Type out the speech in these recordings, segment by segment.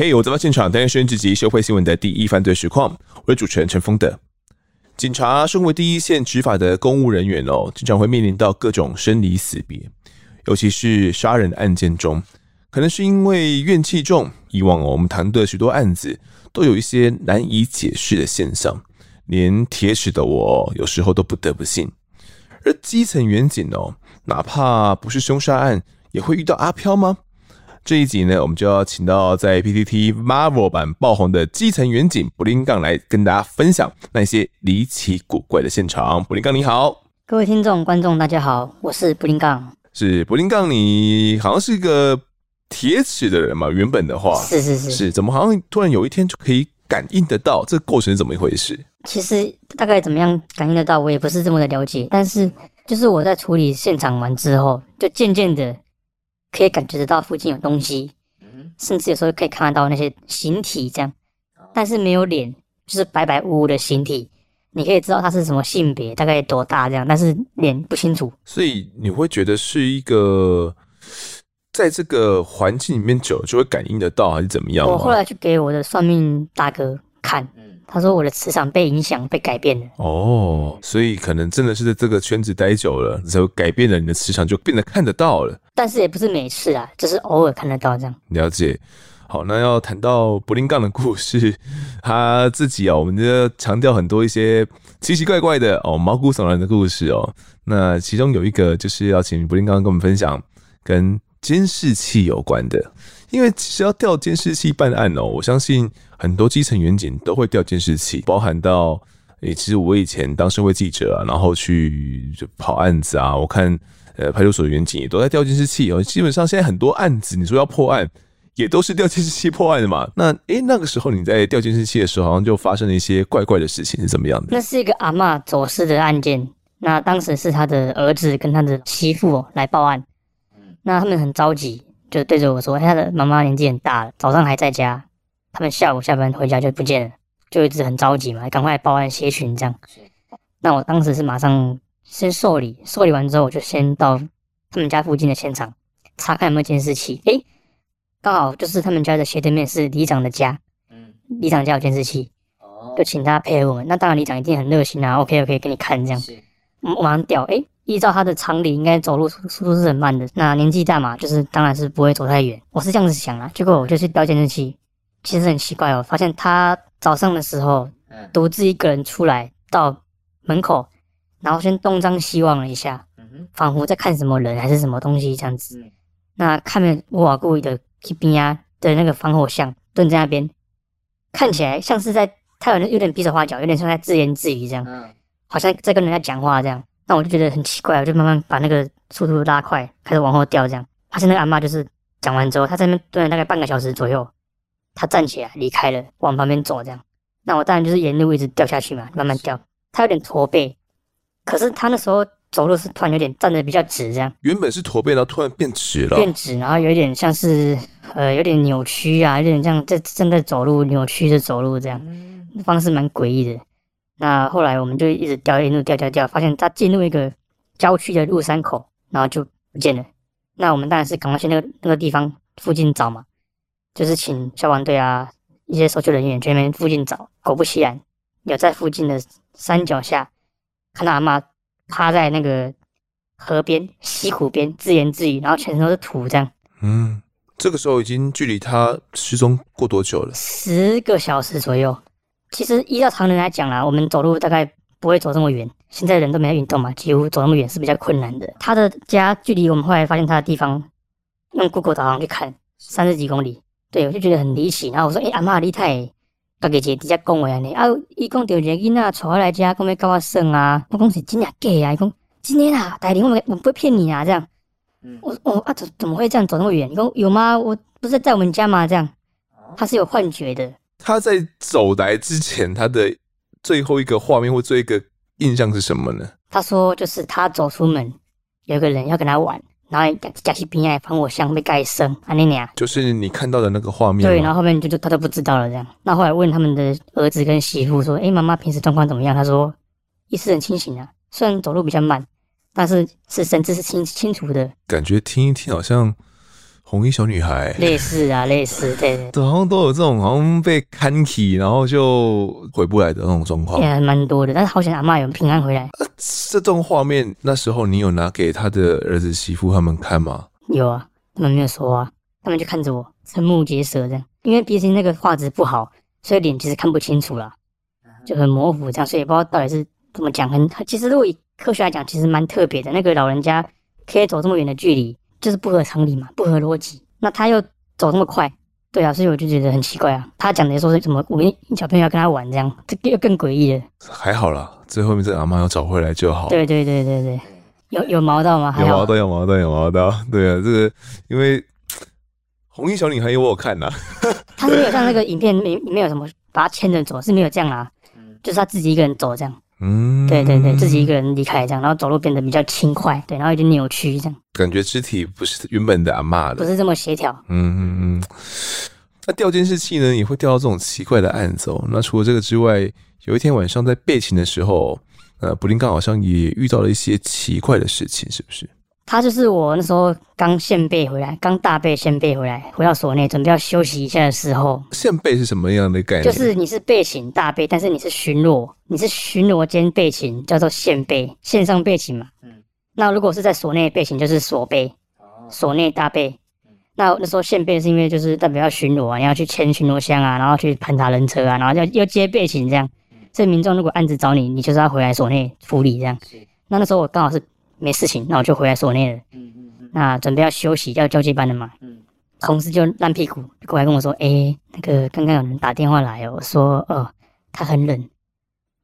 嘿，我在现场，担任收音机社会新闻的第一犯罪实况，我是主持人陈峰德。警察身为第一线执法的公务人员哦，经常会面临到各种生离死别，尤其是杀人案件中，可能是因为怨气重。以往哦，我们谈的许多案子都有一些难以解释的现象，连铁齿的我有时候都不得不信。而基层员警哦，哪怕不是凶杀案，也会遇到阿飘吗？这一集呢，我们就要请到在 PTT Marvel 版爆红的基层远景布林杠来跟大家分享那些离奇古怪的现场。布林杠你好，各位听众观众大家好，我是布林杠。是布林杠，你好像是一个铁齿的人嘛？原本的话是是是，是怎么好像突然有一天就可以感应得到？这个过程是怎么一回事？其实大概怎么样感应得到，我也不是这么的了解。但是就是我在处理现场完之后，就渐渐的。可以感觉得到附近有东西，甚至有时候可以看得到那些形体这样，但是没有脸，就是白白无无的形体。你可以知道它是什么性别，大概多大这样，但是脸不清楚。所以你会觉得是一个在这个环境里面久了就会感应得到，还是怎么样？我后来去给我的算命大哥看。他说：“我的磁场被影响、被改变了。”哦，所以可能真的是在这个圈子待久了，然后改变了你的磁场，就变得看得到了。但是也不是每次啊，就是偶尔看得到这样。了解。好，那要谈到布林杠的故事，他自己哦，我们就要强调很多一些奇奇怪怪的哦、毛骨悚然的故事哦。那其中有一个就是要请布林杠跟我们分享跟监视器有关的，因为其实要调监视器办案哦，我相信。很多基层员警都会调监视器，包含到诶、其实我以前当社会记者啊，然后去跑案子啊，我看呃派出所的员警也都在调监视器哦。基本上现在很多案子，你说要破案，也都是调监视器破案的嘛。那诶、那个时候你在调监视器的时候，好像就发生了一些怪怪的事情，是怎么样的？那是一个阿嬷走失的案件，那当时是他的儿子跟他的媳妇来报案，那他们很着急，就对着我说，他的妈妈年纪很大了，早上还在家。他们下午下班回家就不见了，就一直很着急嘛，赶快报案协寻这样。那我当时是马上先受理，受理完之后我就先到他们家附近的现场查看有没有监视器。诶，刚好就是他们家的斜对面是李长的家，嗯，李长家有监视器，哦，就请他配合我们。那当然李长一定很热心啊，OK OK 给你看这样。我马上调，诶，依照他的常理，应该走路速度是很慢的。那年纪大嘛，就是当然是不会走太远。我是这样子想啊，结果我就去调监视器。其实很奇怪哦，发现他早上的时候独自一个人出来到门口，然后先东张西望了一下，仿佛在看什么人还是什么东西这样子。那看面我瓦故意的去边啊的那个防火巷蹲在那边，看起来像是在他有有点比手画脚，有点像在自言自语这样，好像在跟人家讲话这样。那我就觉得很奇怪，我就慢慢把那个速度拉快，开始往后掉这样。发现那个阿妈就是讲完之后，他在那边蹲了大概半个小时左右。他站起来离开了，往旁边走，这样。那我当然就是沿路一直掉下去嘛，慢慢掉。他有点驼背，可是他那时候走路是突然有点站得比较直，这样。原本是驼背，然后突然变直了。变直，然后有点像是呃，有点扭曲啊，有点像在正在走路，扭曲着走路这样，方式蛮诡异的。那后来我们就一直掉，一路掉掉掉，发现他进入一个郊区的入山口，然后就不见了。那我们当然是赶快去那个那个地方附近找嘛。就是请消防队啊，一些搜救人员去那边附近找，果不其然，有在附近的山脚下看到阿妈趴在那个河边溪谷边自言自语，然后全身都是土这样。嗯，这个时候已经距离他失踪过多久了？十个小时左右。其实依照常人来讲啦，我们走路大概不会走这么远。现在人都没在运动嘛，几乎走那么远是比较困难的。他的家距离我们后来发现他的地方，用 Google 导航去看，三十几公里。对，我就觉得很离奇，然后我说：“诶、欸、阿妈，你太家己姐底下讲话呢？啊，伊讲着一个囡仔带我来家，讲要跟我算啊，我讲是真的假啊？伊讲真的啦，大林，我我不会骗你啊，这样。嗯、我我啊，怎怎么会这样走那么远？你说有吗？我不是在我们家吗？这样，他是有幻觉的。他在走来之前，他的最后一个画面或最后一个印象是什么呢？他说，就是他走出门，有个人要跟他玩。”然后夹起边啊，防火箱被盖生，啊那俩就是你看到的那个画面。对，然后后面就就他都不知道了这样。那后来问他们的儿子跟媳妇说：“哎，妈妈平时状况怎么样？”他说：“意识很清醒啊，虽然走路比较慢，但是是神志是清清楚的。”感觉听一听好像红衣小女孩，类似啊，类似，对对，对，好像都有这种好像被看起，然后就回不来的那种状况，也蛮多的。但是好险阿嬷有平安回来。呃、这种画面那时候你有拿给他的儿子媳妇他们看吗？有啊，他们没有说啊，他们就看着我，瞠目结舌这样。因为毕竟那个画质不好，所以脸其实看不清楚了，就很模糊这样，所以也不知道到底是怎么讲。很其实如果以科学来讲，其实蛮特别的。那个老人家可以走这么远的距离。就是不合常理嘛，不合逻辑。那他又走这么快，对啊，所以我就觉得很奇怪啊。他讲的说是什么，我小朋友要跟他玩这样，这个又更诡异了。还好啦，最后面这阿妈要找回来就好。对对对对对，有有毛到吗？有毛到，有毛到，有毛到。对啊，这个因为红衣小女孩有我有看呐、啊，他是没有像那个影片里里面有什么把他牵着走，是没有这样啊，就是他自己一个人走这样。嗯，对对对，自己一个人离开这样，然后走路变得比较轻快，对，然后有点扭曲这样，感觉肢体不是原本的阿妈的，不是这么协调。嗯嗯嗯。那调监视器呢，也会调到这种奇怪的案子哦。那除了这个之外，有一天晚上在备勤的时候，呃，布林刚好像也遇到了一些奇怪的事情，是不是？他就是我那时候刚现背回来，刚大背现背回来，回到所内准备要休息一下的时候。现背是什么样的概念？就是你是背勤大背，但是你是巡逻，你是巡逻兼背勤，叫做现背，线上背勤嘛。嗯。那如果是在所内背勤，就是所备，所内大背。那那时候现背是因为就是代表要巡逻啊，你要去牵巡逻箱啊，然后去盘查人车啊，然后要要接背勤这样。所以民众如果案子找你，你就是要回来所内处理这样。那那时候我刚好是。没事情，那我就回来所内了。嗯嗯嗯。那准备要休息，要交接班了嘛。嗯。同事就烂屁股过来跟我说：“哎，那个刚刚有人打电话来哦，说哦他很冷，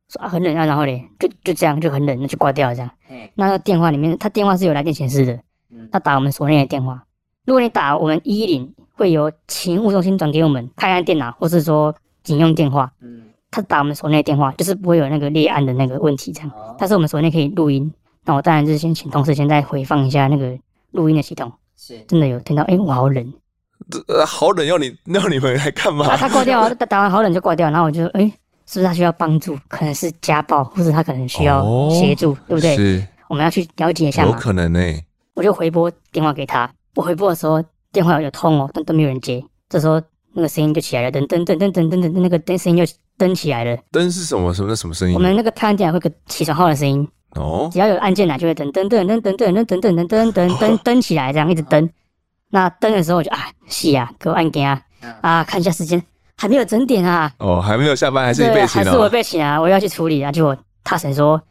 说啊很冷啊，然后嘞就就这样就很冷，那就挂掉了这样。嗯。那电话里面他电话是有来电显示的。嗯。他打我们所内的电话，如果你打我们一一零，会由勤务中心转给我们开案电脑，或是说警用电话。嗯。他打我们所内的电话，就是不会有那个列案的那个问题这样。但是我们所内可以录音。那我当然就是先请同事先再回放一下那个录音的系统，是真的有听到，哎、欸，我好冷，呃，好冷，要你要你们来干嘛？啊、他挂掉，他打完好冷就挂掉，然后我就，哎、欸，是不是他需要帮助？可能是家暴，或者他可能需要协助，哦、对不对？是，我们要去了解一下。有可能呢、欸。我就回拨电话给他，我回拨的时候电话有通哦，但都没有人接。这时候那个声音就起来了，噔噔噔噔噔噔噔，那个灯声音就灯起来了。灯是什么？什么什么声音？我们那个太阳电脑会个起床号的声音。哦，只要有按键来，就会噔噔噔噔噔噔噔噔噔噔噔噔噔起来，这样一直噔。那噔的时候我就啊，是啊，给我按键啊啊，看一下时间，还没有整点啊。哦，还没有下班，还是你备勤啊？还是我被请啊？我要去处理啊。结果他婶说，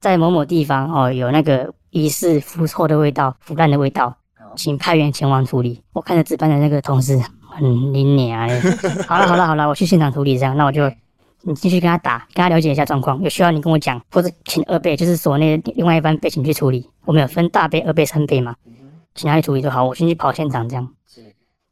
在某某地方哦，有那个疑似腐臭的味道、腐烂的味道，请派员前往处理。我看着值班的那个同事很灵敏啊。好了好了好了，我去现场处理这样，那我就。你继续跟他打，跟他了解一下状况，有需要你跟我讲，或者请二倍，就是所那另外一班备勤去处理。我们有分大倍、二倍、三倍嘛，请他去处理就好。我先去跑现场，这样。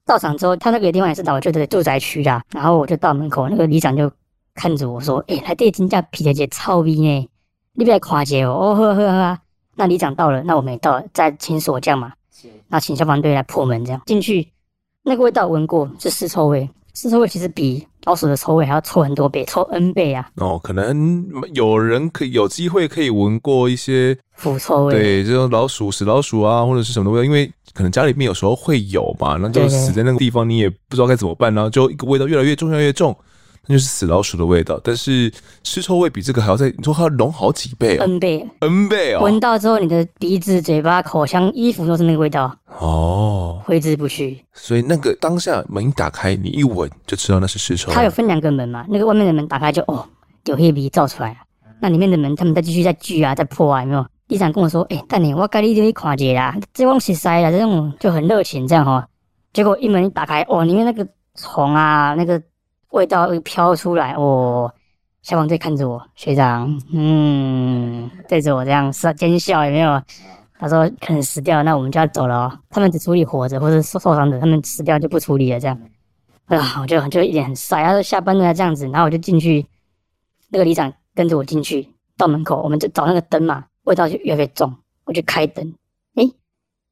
到场之后，他那个地方也是老旧的住宅区啦，然后我就到门口，那个里长就看着我说：“哎、欸，来这金价皮的姐超逼呢，你别来夸姐哦。”哦呵呵呵，那里长到了，那我们也到了，再请锁匠嘛，那请消防队来破门，这样进去，那个味道闻过是尸臭味。尸臭味其实比老鼠的臭味还要臭很多倍，臭 N 倍啊！哦，可能有人可以有机会可以闻过一些腐臭味，对，这种老鼠死老鼠啊，或者是什么的味道，因为可能家里面有时候会有嘛，那就死在那个地方，你也不知道该怎么办，然后就一个味道越来越重，越来越重。那就是死老鼠的味道，但是尸臭味比这个还要再，你说它要浓好几倍哦，N 倍，N 倍哦，闻到之后你的鼻子、嘴巴、口腔、衣服都是那个味道哦，挥之不去。所以那个当下门一打开，你一闻就知道那是尸臭。它有分两个门嘛，那个外面的门打开就哦，有黑鼻照出来，那里面的门他们再继续再锯啊，再破啊，有没有？里长跟我说，哎、欸，等你，我带你去看一下啦，这种是塞啦，这种就很热情这样哈。结果一门一打开，哦，里面那个虫啊，那个。味道会飘出来哦，消防队看着我，学长，嗯，对着我这样是奸笑有没有？他说可能死掉，那我们就要走了哦。他们只处理活着或者受受伤的，他们死掉就不处理了。这样，啊，我就就一脸很帅。他说下班了这样子，然后我就进去，那个里长跟着我进去，到门口，我们就找那个灯嘛，味道就越来越重，我就开灯，诶，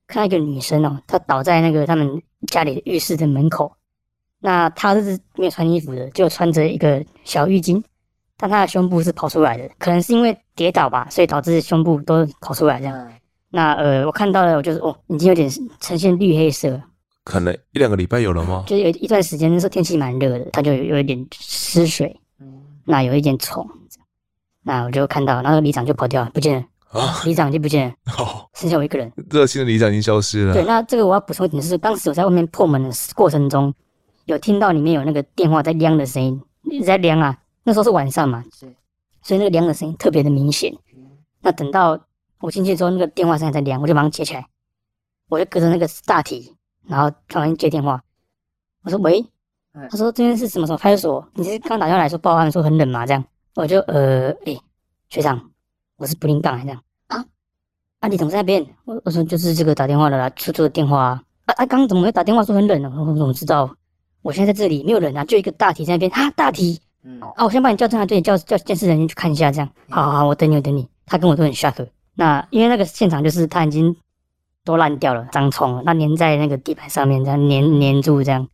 看到一个女生哦，她倒在那个他们家里的浴室的门口。那他是没有穿衣服的，就穿着一个小浴巾，但他的胸部是跑出来的，可能是因为跌倒吧，所以导致胸部都跑出来这样。那呃，我看到了，我就是哦，已经有点呈现绿黑色，可能一两个礼拜有了吗？就有一段时间，那时候天气蛮热的，它就有有一点湿水，那有一点虫，那我就看到，然后里长就跑掉了，不见了啊，里长就不见了，哦，剩下我一个人，热心的里长已经消失了。对，那这个我要补充一点是，当时我在外面破门的过程中，有听到里面有那个电话在亮的声音，一直在亮啊，那时候是晚上嘛，所以那个亮的声音特别的明显。那等到我进去之后，那个电话声还在亮，我就马上接起来，我就隔着那个大体。然后突然接电话，我说喂，他说这边是什么什么派出所？你是刚打电话来说报案说很冷嘛？这样我就呃，诶，学长，我是布林港这样啊，啊，你怎么在那边？我我说就是这个打电话的啦，出租的电话啊，啊，刚刚怎么会打电话说很冷呢？我怎么知道？我现在在这里没有人啊，就一个大体在那边啊，大体，嗯，啊，我先把你叫进来，对，叫叫监视人员去看一下，这样，好好好，我等你，我等你。他跟我都很 shock，那因为那个现场就是他已经。都烂掉了，长虫了，那粘在那个地板上面，这样粘粘住，这样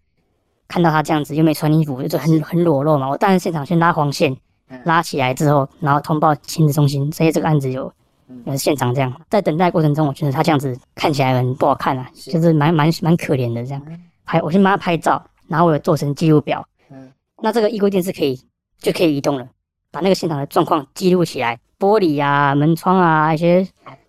看到他这样子又没穿衣服，就很很裸露嘛。我当然现场先拉黄线，拉起来之后，然后通报亲子中心，所以这个案子有呃现场这样。在等待过程中，我觉得他这样子看起来很不好看啊，就是蛮蛮蛮可怜的这样。拍，我先帮他拍照，然后我有做成记录表。那这个衣柜垫是可以就可以移动了，把那个现场的状况记录起来，玻璃啊、门窗啊一些。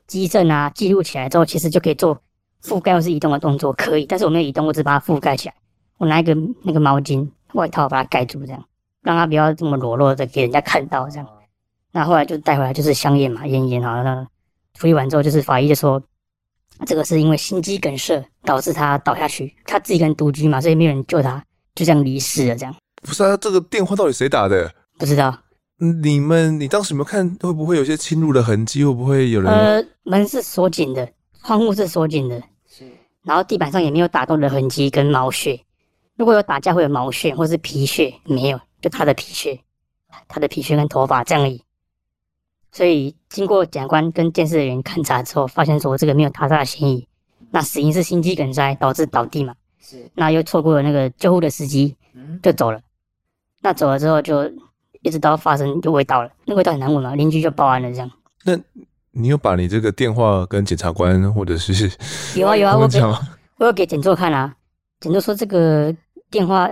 机震啊，记录起来之后，其实就可以做覆盖或是移动的动作，可以。但是我没有移动，我只把它覆盖起来。我拿一个那个毛巾外套把它盖住，这样让它不要这么裸露的给人家看到。这样，那后来就带回来就是香烟嘛，烟烟好那处理完之后，就是法医就说，这个是因为心肌梗塞导致他倒下去，他自己一个人独居嘛，所以没有人救他，就这样离世了。这样不是啊？这个电话到底谁打的？不知道。你们，你当时有没有看会不会有些侵入的痕迹？会不会有人？呃，门是锁紧的，窗户是锁紧的，是。然后地板上也没有打斗的痕迹跟毛屑。如果有打架会有毛屑或是皮屑，没有，就他的皮屑，他的皮屑跟头发这样而已。所以经过检察官跟监视人员勘查之后，发现说这个没有他杀的嫌疑。那死因是心肌梗塞导致倒地嘛？是。那又错过了那个救护的时机，就走了。那走了之后就。一直到发生就味道了，那味道很难闻嘛，邻居就报案了这样。那你有把你这个电话跟检察官或者是有啊有啊，我给我有给检座看啊，检座说这个电话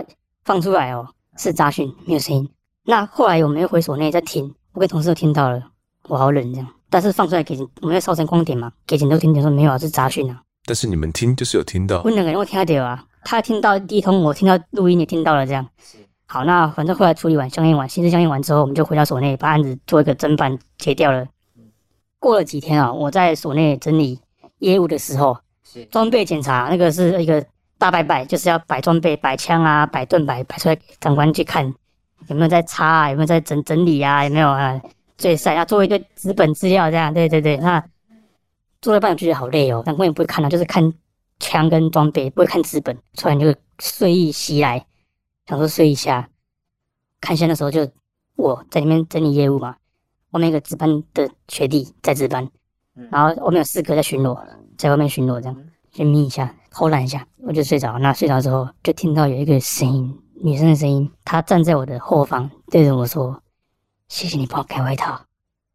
放出来哦是杂讯，没有声音。那后来我们又回所内再听，我跟同事都听到了，我好冷这样。但是放出来给我们要烧成光点嘛，给警都听见说没有啊，是杂讯啊。但是你们听就是有听到，我两个人我听到啊，他听到第一通，我听到录音也听到了这样。好，那反正后来处理完相应完，刑事相应完之后，我们就回到所内，把案子做一个侦办结掉了。过了几天啊，我在所内整理业务的时候，装备检查那个是一个大拜拜，就是要摆装备、摆枪啊、摆盾摆摆出来，长官去看有没有在擦啊，有没有在整整理啊，有没有啊？最晒要做一个纸本资料这样，对对对。那做了半我觉得好累哦，但我也不会看啊，就是看枪跟装备，不会看纸本，突然就睡意袭来。想说睡一下，看一下那时候就我在里面整理业务嘛，外面一个值班的学弟在值班，然后我们有四个在巡逻，在外面巡逻这样，先眯一下，偷懒一下，我就睡着。那睡着之后就听到有一个声音，女生的声音，她站在我的后方对着我说：“谢谢你帮我开外套，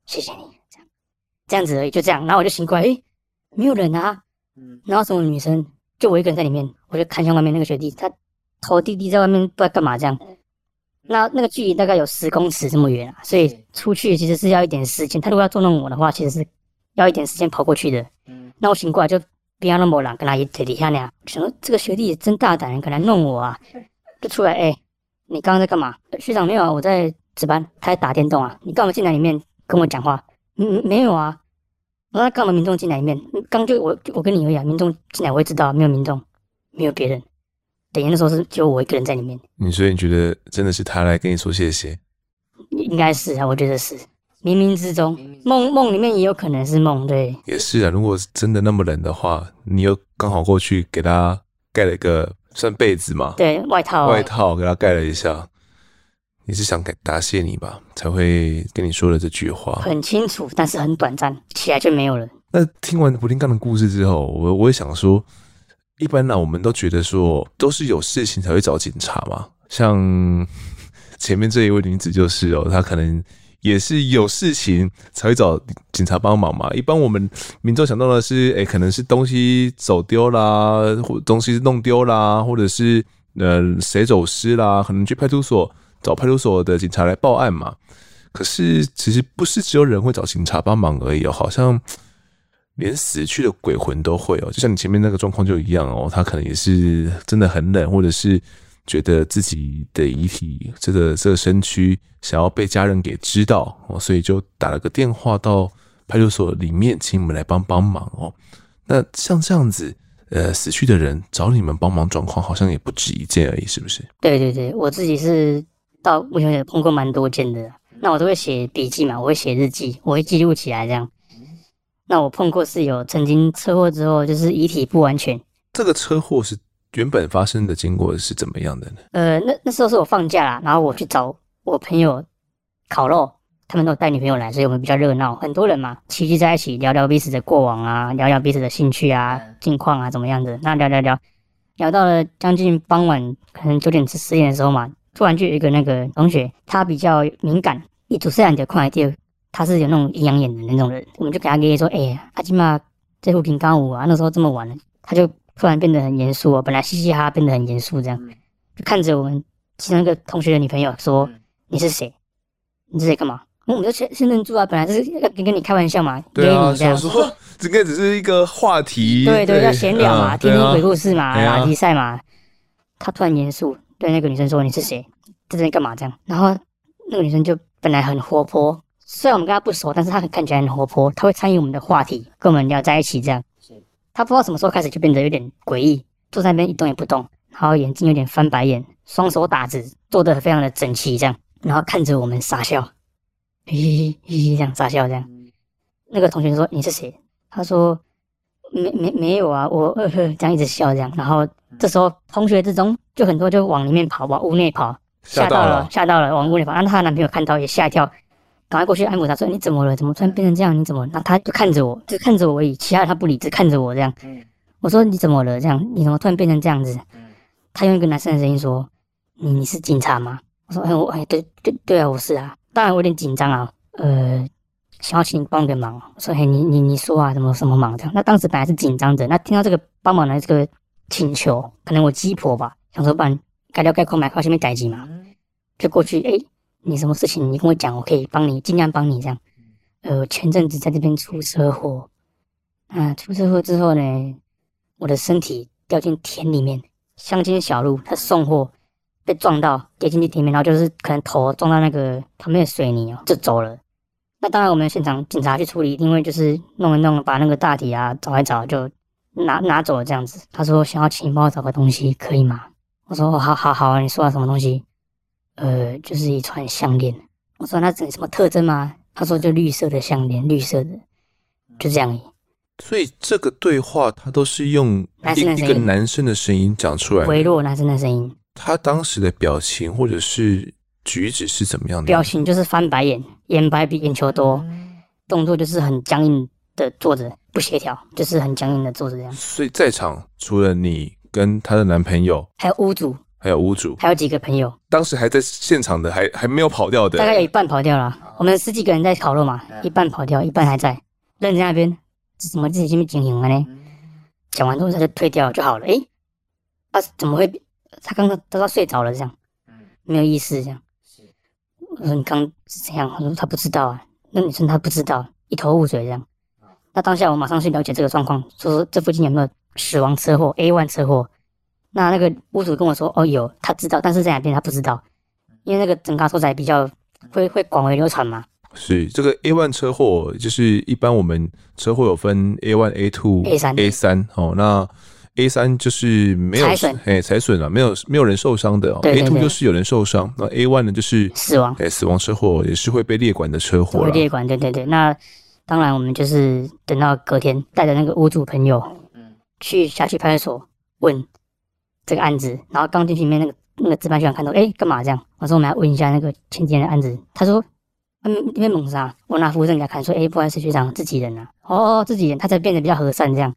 谢谢你。”这样这样子而已，就这样。然后我就醒过来，诶，没有人啊，然后什么女生，就我一个人在里面，我就看向外面那个学弟，他。头低低在外面不知道干嘛这样，那那个距离大概有十公尺这么远啊，所以出去其实是要一点时间。他如果要捉弄我的话，其实是要一点时间跑过去的。嗯那我醒过来就不要那么懒，跟他一腿底下那样，想说这个学弟也真大胆，敢来弄我啊！就出来，哎、欸，你刚刚在干嘛？学长没有啊，我在值班，他在打电动啊。你干嘛进来里面跟我讲话？嗯，没有啊。我说干嘛民众进来里面？刚就我我跟你而已啊，民众进来我也知道，没有民众，没有别人。等于那时候是就我一个人在里面。你所以你觉得真的是他来跟你说谢谢？应该是啊，我觉得是冥冥之中，梦梦里面也有可能是梦，对。也是啊，如果真的那么冷的话，你又刚好过去给他盖了一个算被子嘛？对，外套，外套给他盖了一下。你是想答谢你吧，才会跟你说了这句话。很清楚，但是很短暂，起来就没有了。那听完布丁干的故事之后，我我也想说。一般呢，我们都觉得说都是有事情才会找警察嘛。像 前面这一位女子就是哦，她可能也是有事情才会找警察帮忙嘛。一般我们民众想到的是，哎、欸，可能是东西走丢啦，或东西弄丢啦，或者是呃谁走失啦，可能去派出所找派出所的警察来报案嘛。可是其实不是只有人会找警察帮忙而已哦，好像。连死去的鬼魂都会哦，就像你前面那个状况就一样哦，他可能也是真的很冷，或者是觉得自己的遗体这个这个身躯想要被家人给知道哦，所以就打了个电话到派出所里面，请你们来帮帮忙哦。那像这样子，呃，死去的人找你们帮忙状况好像也不止一件而已，是不是？对对对，我自己是到目前为止碰过蛮多件的，那我都会写笔记嘛，我会写日记，我会记录起来这样。那我碰过是有曾经车祸之后，就是遗体不完全。这个车祸是原本发生的经过是怎么样的呢？呃，那那时候是我放假啦，然后我去找我朋友烤肉，他们都带女朋友来，所以我们比较热闹，很多人嘛，齐聚在一起聊聊彼此的过往啊，聊聊彼此的兴趣啊、近况啊怎么样的。那聊聊聊，聊到了将近傍晚，可能九点至十点的时候嘛，突然就有一个那个同学，他比较敏感，一出事就快掉。他是有那种阴阳眼的那种人，我们就给他给说，哎、欸，阿金嘛，这附近刚午啊，那时候这么晚了，他就突然变得很严肃哦，本来嘻嘻哈哈变得很严肃，这样就看着我们其中一个同学的女朋友说：“你是谁？你是谁干嘛？”我们就先先认住啊，本来就是要跟跟你开玩笑嘛，对啊，你这样说这个只是一个话题，对对，要闲聊嘛，听听鬼故事嘛，拉迪赛嘛。他突然严肃对那个女生说：“你是谁？在这边干嘛？”这样，然后那个女生就本来很活泼。虽然我们跟她不熟，但是她很看起来很活泼，她会参与我们的话题，跟我们聊在一起这样。她不知道什么时候开始就变得有点诡异，坐在那边一动也不动，然后眼睛有点翻白眼，双手打直，坐得非常的整齐这样，然后看着我们傻笑，嘿嘿嘿嘿这样傻笑这样。那个同学说：“你是谁？”他说：“没没没有啊，我呃呵这样一直笑这样。”然后这时候同学之中就很多就往里面跑，往屋内跑，吓到了，吓到了，往屋里跑，然后她男朋友看到也吓一跳。赶快过去安抚她，说：“你怎么了？怎么突然变成这样？你怎么？”那她就看着我，就看着我而已，其他的他不理，只看着我这样。我说：“你怎么了？这样你怎么突然变成这样子？”他用一个男生的声音说：“你你是警察吗？”我说：“哎，我哎，对对对啊，我是啊。当然我有点紧张啊，呃，想要请你帮个忙。”我说：“嘿，你你你说啊，什么什么忙？这样。”那当时本来是紧张的，那听到这个帮忙的这个请求，可能我鸡婆吧，想说不然该聊该空买块下面改机嘛，就过去哎。你什么事情？你跟我讲，我可以帮你，尽量帮你这样。呃，前阵子在这边出车祸，啊，出车祸之后呢，我的身体掉进田里面，乡间小路，他送货被撞到，跌进去田里面，然后就是可能头撞到那个旁边的水泥哦，就走了。那当然，我们现场警察去处理，因为就是弄一弄，把那个大体啊找一找，就拿拿走了这样子。他说想要请你帮我找个东西，可以吗？我说好好好，你说了，什么东西？呃，就是一串项链。我说那整什么特征吗？他说就绿色的项链，绿色的，就这样。所以这个对话他都是用一一个男生的声音讲出来，微弱男生的声音。他当时的表情或者是举止是怎么样的？表情就是翻白眼，眼白比眼球多，动作就是很僵硬的坐着，不协调，就是很僵硬的坐着这样。所以在场除了你跟她的男朋友，还有屋主。还有屋主，还有几个朋友，当时还在现场的，还还没有跑掉的，大概有一半跑掉了。我们十几个人在烤肉嘛，一半跑掉，一半还在，愣在那边，怎么自己这么经营了呢？讲完之后他就退掉就好了。诶，啊，怎么会？他刚刚都要睡着了，这样，没有意思，这样。我说你刚是怎样？他说他不知道啊。那女生她不知道，一头雾水这样。那当下我马上去了解这个状况，说说这附近有没有死亡车祸 A one 车祸。那那个屋主跟我说，哦，有，他知道，但是在哪边他不知道，因为那个整卡车仔比较会会广为流传嘛。是这个 A one 车祸，就是一般我们车祸有分 A one、A two、A 三、A 三哦。那 A 三就是没有财损，哎，财损了，没有没有人受伤的哦。A two 就是有人受伤，那 A one 呢就是死亡，哎，死亡车祸也是会被列管的车祸。会列管，对对对。那当然，我们就是等到隔天带着那个屋主朋友，嗯去辖区派出所问。这个案子，然后刚进去里面那个那个值班学长看到，哎，干嘛这样？我说我们来问一下那个前几天的案子。他说，嗯，因为猛杀，我拿服务证给他看，说，哎，不好意思，学长，自己人啊。哦，自己人，他才变得比较和善这样。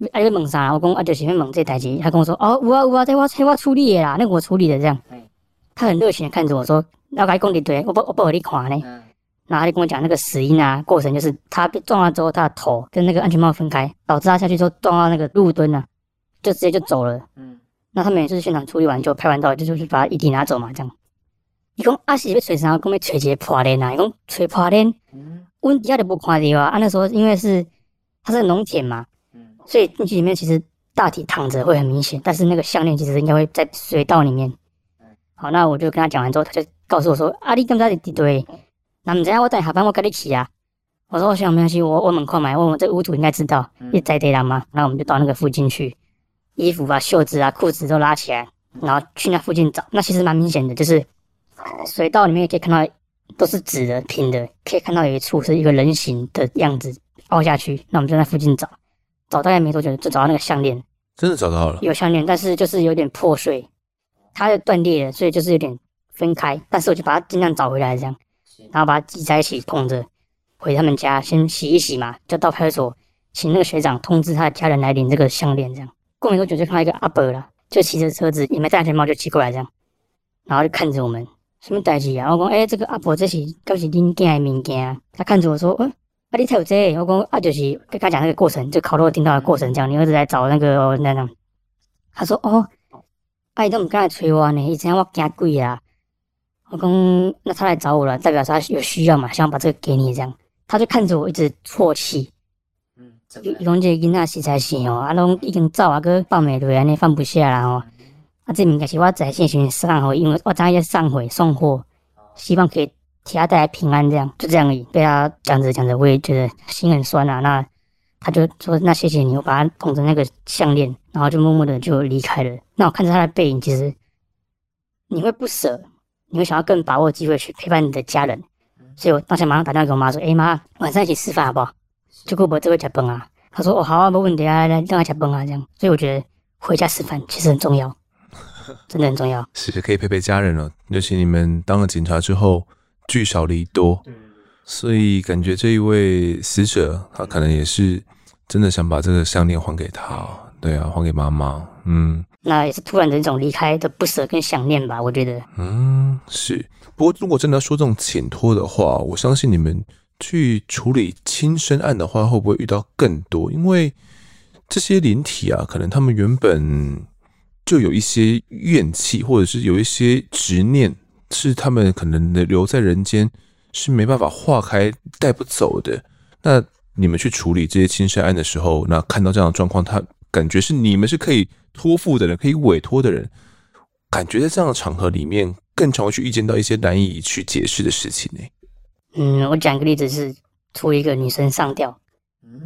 嗯。哎，猛杀，我讲啊，就前面猛这台机，他跟我说，哦，有啊有啊在我在我处理的啦，那个我处理的这样。他很热情的看着我说，要该讲你对，我不我不和你看呢。然后他就跟我讲那个死因啊，过程就是他被撞了之后，他的头跟那个安全帽分开，导致他下去之后撞到那个路墩啊，就直接就走了。嗯，那他们也是现场处理完就拍完照，就就去把遗体拿走嘛，这样。伊讲阿是要锤啥？讲要锤一个破脸啊！伊讲锤破脸，阮底下就不看到啊。啊，那时候因为是他是农田嘛，所以进去里面其实大体躺着会很明显，但是那个项链其实应该会在水道里面。好，那我就跟他讲完之后，他就告诉我说：“啊，你刚才在对。”那唔知我等下班我跟你去啊。我说我想没关系，我我门口买，问我这屋主应该知道，你在对了吗？那我们就到那个附近去，衣服啊、袖子啊、裤子都拉起来，然后去那附近找。那其实蛮明显的，就是水道里面可以看到都是纸的、平的，可以看到有一处是一个人形的样子凹下去。那我们就在附近找，找大概没多久就找到那个项链，真的找到了，有项链，但是就是有点破碎，它就断裂了，所以就是有点分开。但是我就把它尽量找回来，这样。然后把它挤在一起捧着回他们家，先洗一洗嘛，就到派出所请那个学长通知他的家人来领这个项链。这样过没多久就看到一个阿伯了，就骑着车子也没戴安全帽就骑过来这样，然后就看着我们什么代志啊？我讲诶、欸，这个阿伯这是刚是恁囝的物件。他看着我说，嗯、欸，啊你才有这？我讲啊就是跟他讲那个过程，就烤肉听到的过程，这样你儿子来找那个那种。他说哦，阿姨都唔敢来催我呢，以前我惊鬼啊。我讲，那他来找我了，代表他有需要嘛，想把这个给你这样。他就看着我一直啜泣，嗯，伊讲这囡仔实在是哦，啊，拢已经走啊，搁放袂落，安尼放不下啦吼。啊，这物件是我在线上送回，因为我昨夜上回送货，希望可以替他带来平安，这样就这样而已。被他讲着讲着，我也觉得心很酸啊。那他就说，那谢谢你，我把他捧着那个项链，然后就默默的就离开了。那我看着他的背影，其实你会不舍。你会想要更把握机会去陪伴你的家人，所以我当时马上打电话给我妈说：“哎、妈，晚上一起吃饭好不好？就顾不这个吃饭啊。”她说：“哦，好啊，没问题啊，来让他吃饭啊。”这样，所以我觉得回家吃饭其实很重要，真的很重要。是可以陪陪家人了，尤其你们当了警察之后聚少离多，所以感觉这一位死者他可能也是真的想把这个项链还给他，对啊，还给妈妈，嗯。那也是突然的一种离开的不舍跟想念吧，我觉得。嗯，是。不过如果真的要说这种请托的话，我相信你们去处理轻生案的话，会不会遇到更多？因为这些灵体啊，可能他们原本就有一些怨气，或者是有一些执念，是他们可能留在人间是没办法化开、带不走的。那你们去处理这些轻生案的时候，那看到这样的状况，他感觉是你们是可以。托付的人，可以委托的人，感觉在这样的场合里面，更常会去遇见到一些难以去解释的事情呢。嗯，我讲个例子是，出一个女生上吊，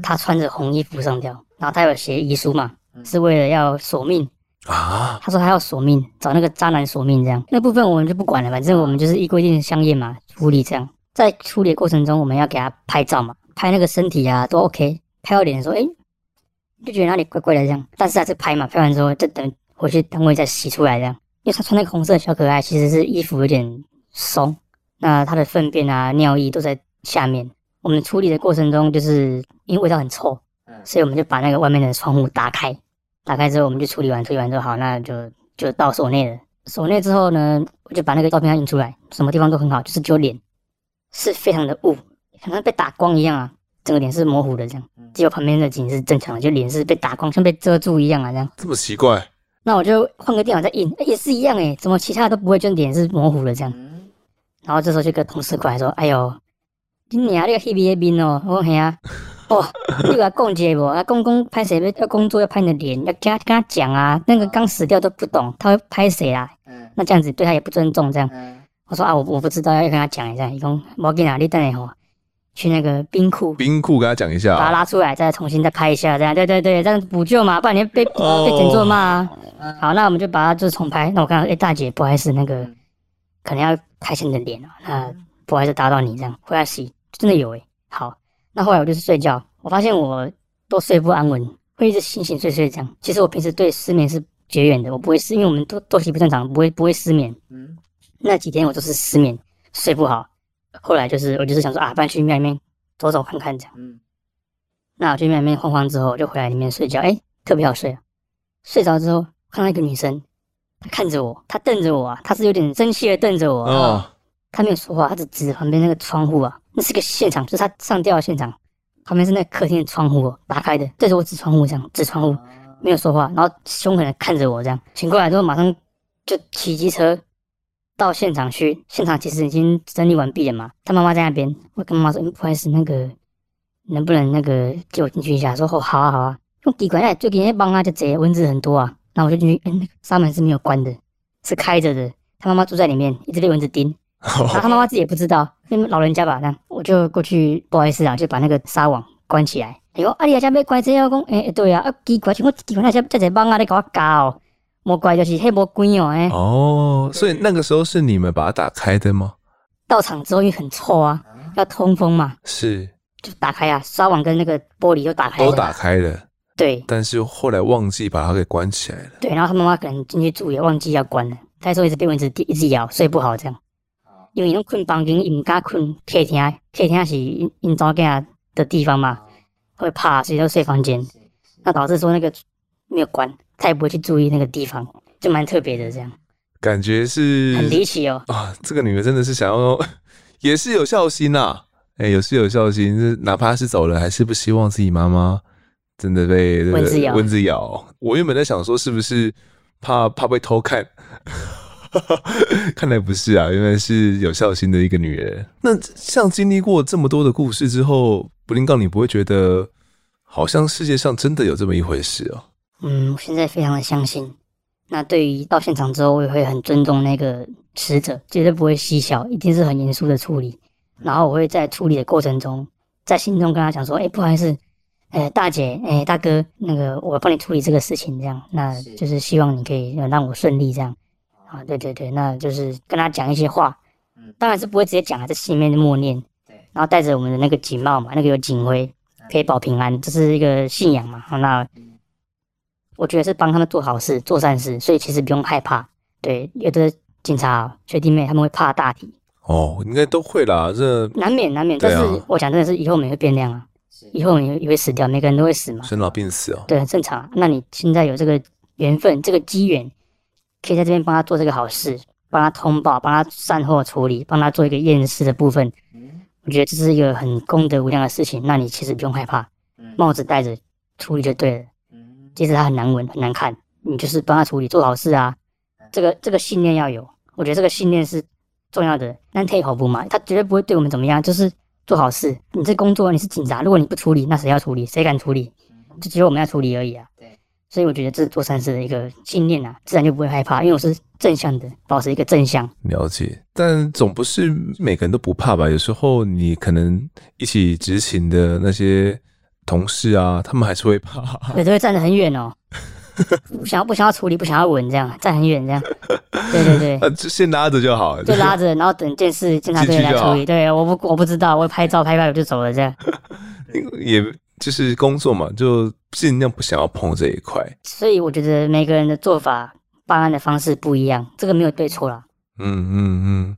她穿着红衣服上吊，然后她有写遗书嘛，是为了要索命啊。他说他要索命，找那个渣男索命这样。那部分我们就不管了，反正我们就是一规定相验嘛，处理这样。在处理的过程中，我们要给他拍照嘛，拍那个身体啊都 OK，拍到脸说，诶就觉得哪里怪怪的这样，但是还是拍嘛，拍完之后就等回去单位再洗出来这样。因为他穿那个红色小可爱，其实是衣服有点松，那他的粪便啊、尿液都在下面。我们处理的过程中，就是因为味道很臭，所以我们就把那个外面的窗户打开。打开之后，我们就处理完，处理完之后好，那就就到手内了。手内之后呢，我就把那个照片印出来，什么地方都很好，就是只有脸是非常的雾，好像被打光一样啊。整个脸是模糊的，这样，只有旁边的景是正常的，就脸是被打光，像被遮住一样啊，这样。这么奇怪？那我就换个电脑再印，也是一样诶，怎么其他都不会，就脸是模糊的这样。然后这时候就跟同事过来说：“哎呦，今年那个黑皮面哦，我嘿啊，哦，你给他讲解不？啊，公公拍谁要工作要拍你的脸，要跟他跟他讲啊。那个刚死掉都不懂，他会拍谁啊？那这样子对他也不尊重，这样。我说啊，我我不知道，要跟他讲一下。伊讲无紧啊，你等下吼。”去那个冰库，冰库跟他讲一下，把他拉出来，再重新再拍一下，这样，对对对，这样补救嘛，不然你被、oh. 被整作骂啊。好，那我们就把他就重拍。那我看到，哎、欸，大姐，不好意思，那个可能要拍下你的脸啊。那不好意思打扰你，这样回来洗，真的有哎、欸。好，那后来我就是睡觉，我发现我都睡不安稳，会一直醒醒睡睡这样。其实我平时对失眠是绝缘的，我不会失，因为我们作作息不正常，不会不会失眠。嗯，那几天我都是失眠，睡不好。后来就是我就是想说啊，不然去庙里面走走看看这样。嗯，那我去庙里面晃晃之后，就回来里面睡觉，哎，特别好睡啊。睡着之后看到一个女生，她看着我，她瞪着我啊，她是有点生气的瞪着我。哦。她没有说话，她只指旁边那个窗户啊，那是个现场，就是他上吊的现场，旁边是那客厅的窗户哦打开的，对着我指窗户这样，指窗户没有说话，然后凶狠的看着我这样，醒过来之后马上就骑机车到现场去，现场其实已经整理完毕了嘛，他妈妈在那边，我跟妈妈说，嗯，不好意思，那个能不能那个借我进去一下？说哦，好啊好啊，用机关哎，最近那帮啊就贼蚊子很多啊，然后我就进去，嗯，那个纱门是没有关的，是开着的。他妈妈住在里面，一直被蚊子叮，然后他妈妈自己也不知道，因为老人家吧，那我就过去，不好意思啊，就把那个纱网关起来。哎呦，阿丽阿家被关这样讲，哎，对啊，啊奇怪，我奇怪那些这些帮啊，你给我搞，莫怪就是黑魔鬼哦，哎。哦，所以那个时候是你们把它打开的吗？到场之后因为很臭啊，要通风嘛，是，就打开啊，纱网跟那个玻璃都打开，都打开了。对，但是后来忘记把它给关起来了。对，然后他妈妈可能进去住也忘记要关了。他说一直被蚊子叮，一直咬，睡不好这样。因为拢困房间，伊唔敢困客厅，客厅是因因早间的地方嘛，会怕，所以就睡房间。那导致说那个没有关，他也不会去注意那个地方，就蛮特别的这样。感觉是很离奇哦。啊，这个女的真的是想要，也是有孝心呐、啊。哎、欸，有是有孝心，是哪怕是走了，还是不希望自己妈妈真的被蚊子咬。蚊子咬。我原本在想说，是不是怕怕被偷看？看来不是啊，原来是有孝心的一个女人。那像经历过这么多的故事之后，布林杠，你不会觉得好像世界上真的有这么一回事哦？嗯，我现在非常的相信。那对于到现场之后，我也会很尊重那个死者，绝对不会嬉笑，一定是很严肃的处理。然后我会在处理的过程中，在心中跟他讲说：“哎，不好意思，哎，大姐，哎，大哥，那个我帮你处理这个事情，这样，那就是希望你可以让我顺利这样。”啊，对对对，那就是跟他讲一些话，嗯当然是不会直接讲啊，在心里面默念，对然后带着我们的那个警帽嘛，那个有警徽，可以保平安，这是一个信仰嘛。好，那我觉得是帮他们做好事、做善事，所以其实不用害怕。对，有的警察学弟妹他们会怕大体，哦，应该都会啦，这难免难免。但是我讲真的是，以后我们会变量啊，以后我们也会死掉，每个人都会死嘛，生老病死哦，对，很正常。那你现在有这个缘分，这个机缘。可以在这边帮他做这个好事，帮他通报，帮他善后处理，帮他做一个验尸的部分。我觉得这是一个很功德无量的事情。那你其实不用害怕，帽子戴着处理就对了。即使他很难闻、很难看，你就是帮他处理，做好事啊。这个这个信念要有，我觉得这个信念是重要的。但退一步嘛，他绝对不会对我们怎么样，就是做好事。你这工作你是警察，如果你不处理，那谁要处理？谁敢处理？就只有我们要处理而已啊。所以我觉得这是做善事的一个信念啊，自然就不会害怕，因为我是正向的，保持一个正向。了解，但总不是每个人都不怕吧？有时候你可能一起执勤的那些同事啊，他们还是会怕，对，都会站得很远哦，不想要不想要处理，不想要稳，这样站很远这样。对对对，啊，就先拉着就好，就拉着，然后等电视警察队来处理。对，我不我不知道，我拍照拍拍我就走了这样。也。就是工作嘛，就尽量不想要碰这一块。所以我觉得每个人的做法、办案的方式不一样，这个没有对错啦。嗯嗯嗯，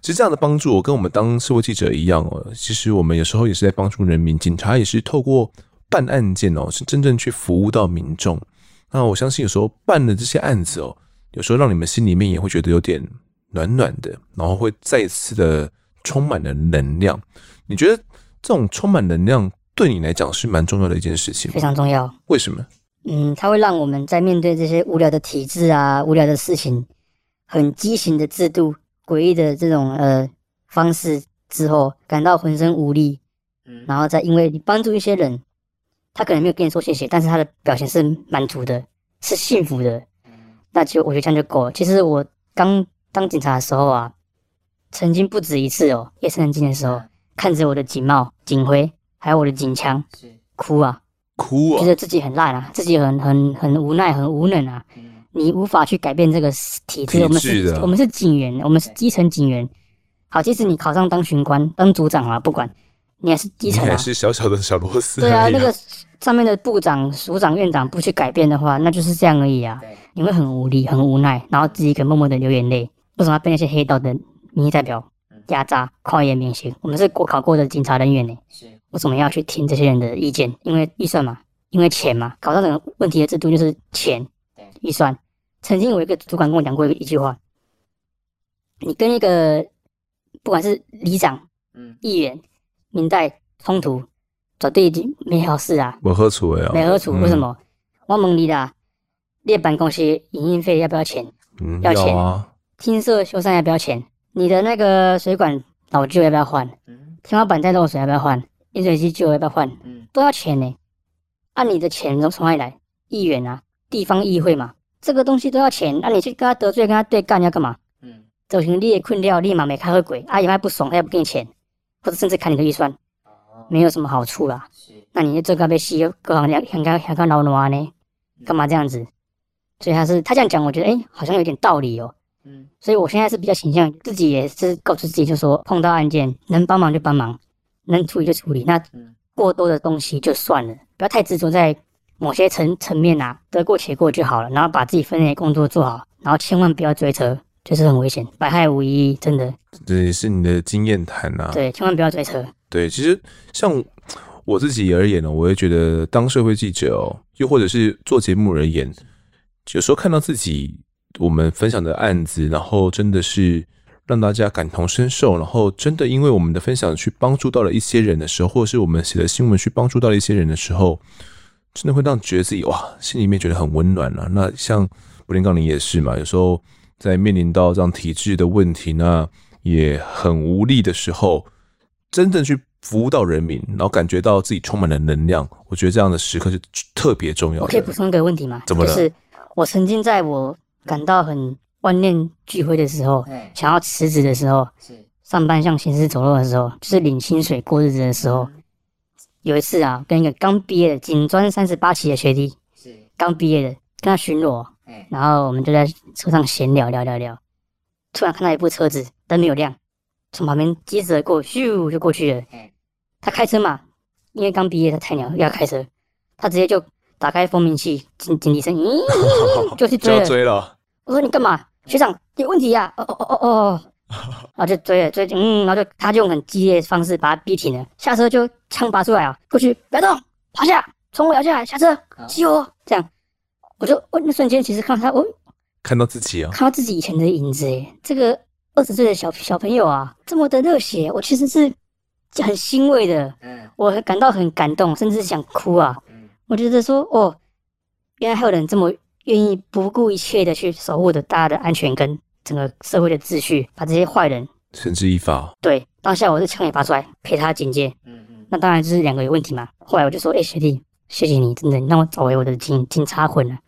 其实这样的帮助，我跟我们当社会记者一样哦。其实我们有时候也是在帮助人民，警察也是透过办案件哦，是真正去服务到民众。那我相信有时候办的这些案子哦，有时候让你们心里面也会觉得有点暖暖的，然后会再一次的充满了能量。你觉得这种充满能量？对你来讲是蛮重要的一件事情，非常重要。为什么？嗯，它会让我们在面对这些无聊的体制啊、无聊的事情、很畸形的制度、诡异的这种呃方式之后，感到浑身无力。嗯，然后再因为你帮助一些人，他可能没有跟你说谢谢，但是他的表情是满足的，是幸福的。嗯，那就我觉得这样就够了。其实我刚当警察的时候啊，曾经不止一次哦，夜深人静的时候，看着我的警帽、警徽。还有我的警枪，哭啊，哭啊，觉得自己很烂啊，自己很很很无奈，很无能啊。你无法去改变这个体制，我们是，我们是警员，我们是基层警员。好，即使你考上当巡官、当组长啊，不管你还是基层啊，还是小小的小螺丝。对啊，那个上面的部长、署长、院长不去改变的话，那就是这样而已啊。你会很无力、很无奈，然后自己一个默默的流眼泪。为什么要被那些黑道的民意代表压榨、旷野免刑？我们是国考过的警察人员呢。为什么要去听这些人的意见？因为预算嘛，因为钱嘛。搞到这个问题的制度就是钱、预算。曾经有一个主管跟我讲过一一句话：你跟一个不管是里长、议员，明代冲突，绝对没好事啊。没好处的啊，没好处。为什么？嗯、我问你的办公室营运费要不要钱？嗯，要钱。要啊。厅舍修缮要不要钱？你的那个水管老旧要不要换？天花板在漏水要不要换？饮水机旧要不要换？嗯都要钱呢。按、啊、你的钱从从哪里来？议员啊，地方议会嘛，这个东西都要钱。那、啊、你去跟他得罪，跟他对干要干嘛？嗯，走行列困掉，立马没开会鬼。阿姨还不爽，他也不给你钱，或者甚至砍你的预算，没有什么好处啦。那你这个被吸，各行两想干想干老卵呢？干嘛这样子？所以他是他这样讲，我觉得哎，好像有点道理哦。嗯，所以我现在是比较倾向自己也是告诉自己，就说碰到案件能帮忙就帮忙，能处理就处理。那过多的东西就算了，不要太执着在某些层层面啊，得过且过就好了。然后把自己分内的工作做好，然后千万不要追车，就是很危险，百害无一，真的。这也是你的经验谈呐。对，千万不要追车。对，其实像我自己而言呢，我也觉得当社会记者哦，又或者是做节目而言，有时候看到自己。我们分享的案子，然后真的是让大家感同身受，然后真的因为我们的分享去帮助到了一些人的时候，或者是我们写的新闻去帮助到了一些人的时候，真的会让觉得自己哇，心里面觉得很温暖了、啊。那像柏林杠铃也是嘛，有时候在面临到这样体制的问题，那也很无力的时候，真正去服务到人民，然后感觉到自己充满了能量，我觉得这样的时刻是特别重要的。我可以补充一个问题吗？怎么了？就是我曾经在我。感到很万念俱灰的时候，想要辞职的时候，上班像行尸走肉的时候，就是领薪水过日子的时候。有一次啊，跟一个刚毕业的警专三十八期的学弟，刚毕业的，跟他巡逻，然后我们就在车上闲聊聊聊聊，突然看到一部车子灯没有亮，从旁边疾驶而过，咻就过去了。他开车嘛，因为刚毕业的菜鸟要开车，他直接就。打开蜂鸣器，警警笛声，咦，就去追了。追了。我说你干嘛？学长有问题呀、啊！哦哦哦哦，然后就追了追，嗯，然后就他就用很激烈的方式把他逼停了，下车就枪拔出来啊，过去不要动，趴下，从我摇下来，下车，熄火，这样。我就我那瞬间其实看到他，我看到自己啊，看到自己以前的影子。哎，这个二十岁的小小朋友啊，这么的热血，我其实是很欣慰的。嗯，我感到很感动，甚至想哭啊。我觉得说哦，原来还有人这么愿意不顾一切的去守护着大家的安全跟整个社会的秩序，把这些坏人绳之以法。对，当下我是枪也拔出来陪他警戒。嗯嗯。那当然就是两个有问题嘛。后来我就说，哎、欸，学弟，谢谢你，真的让我找回我的警警察魂了，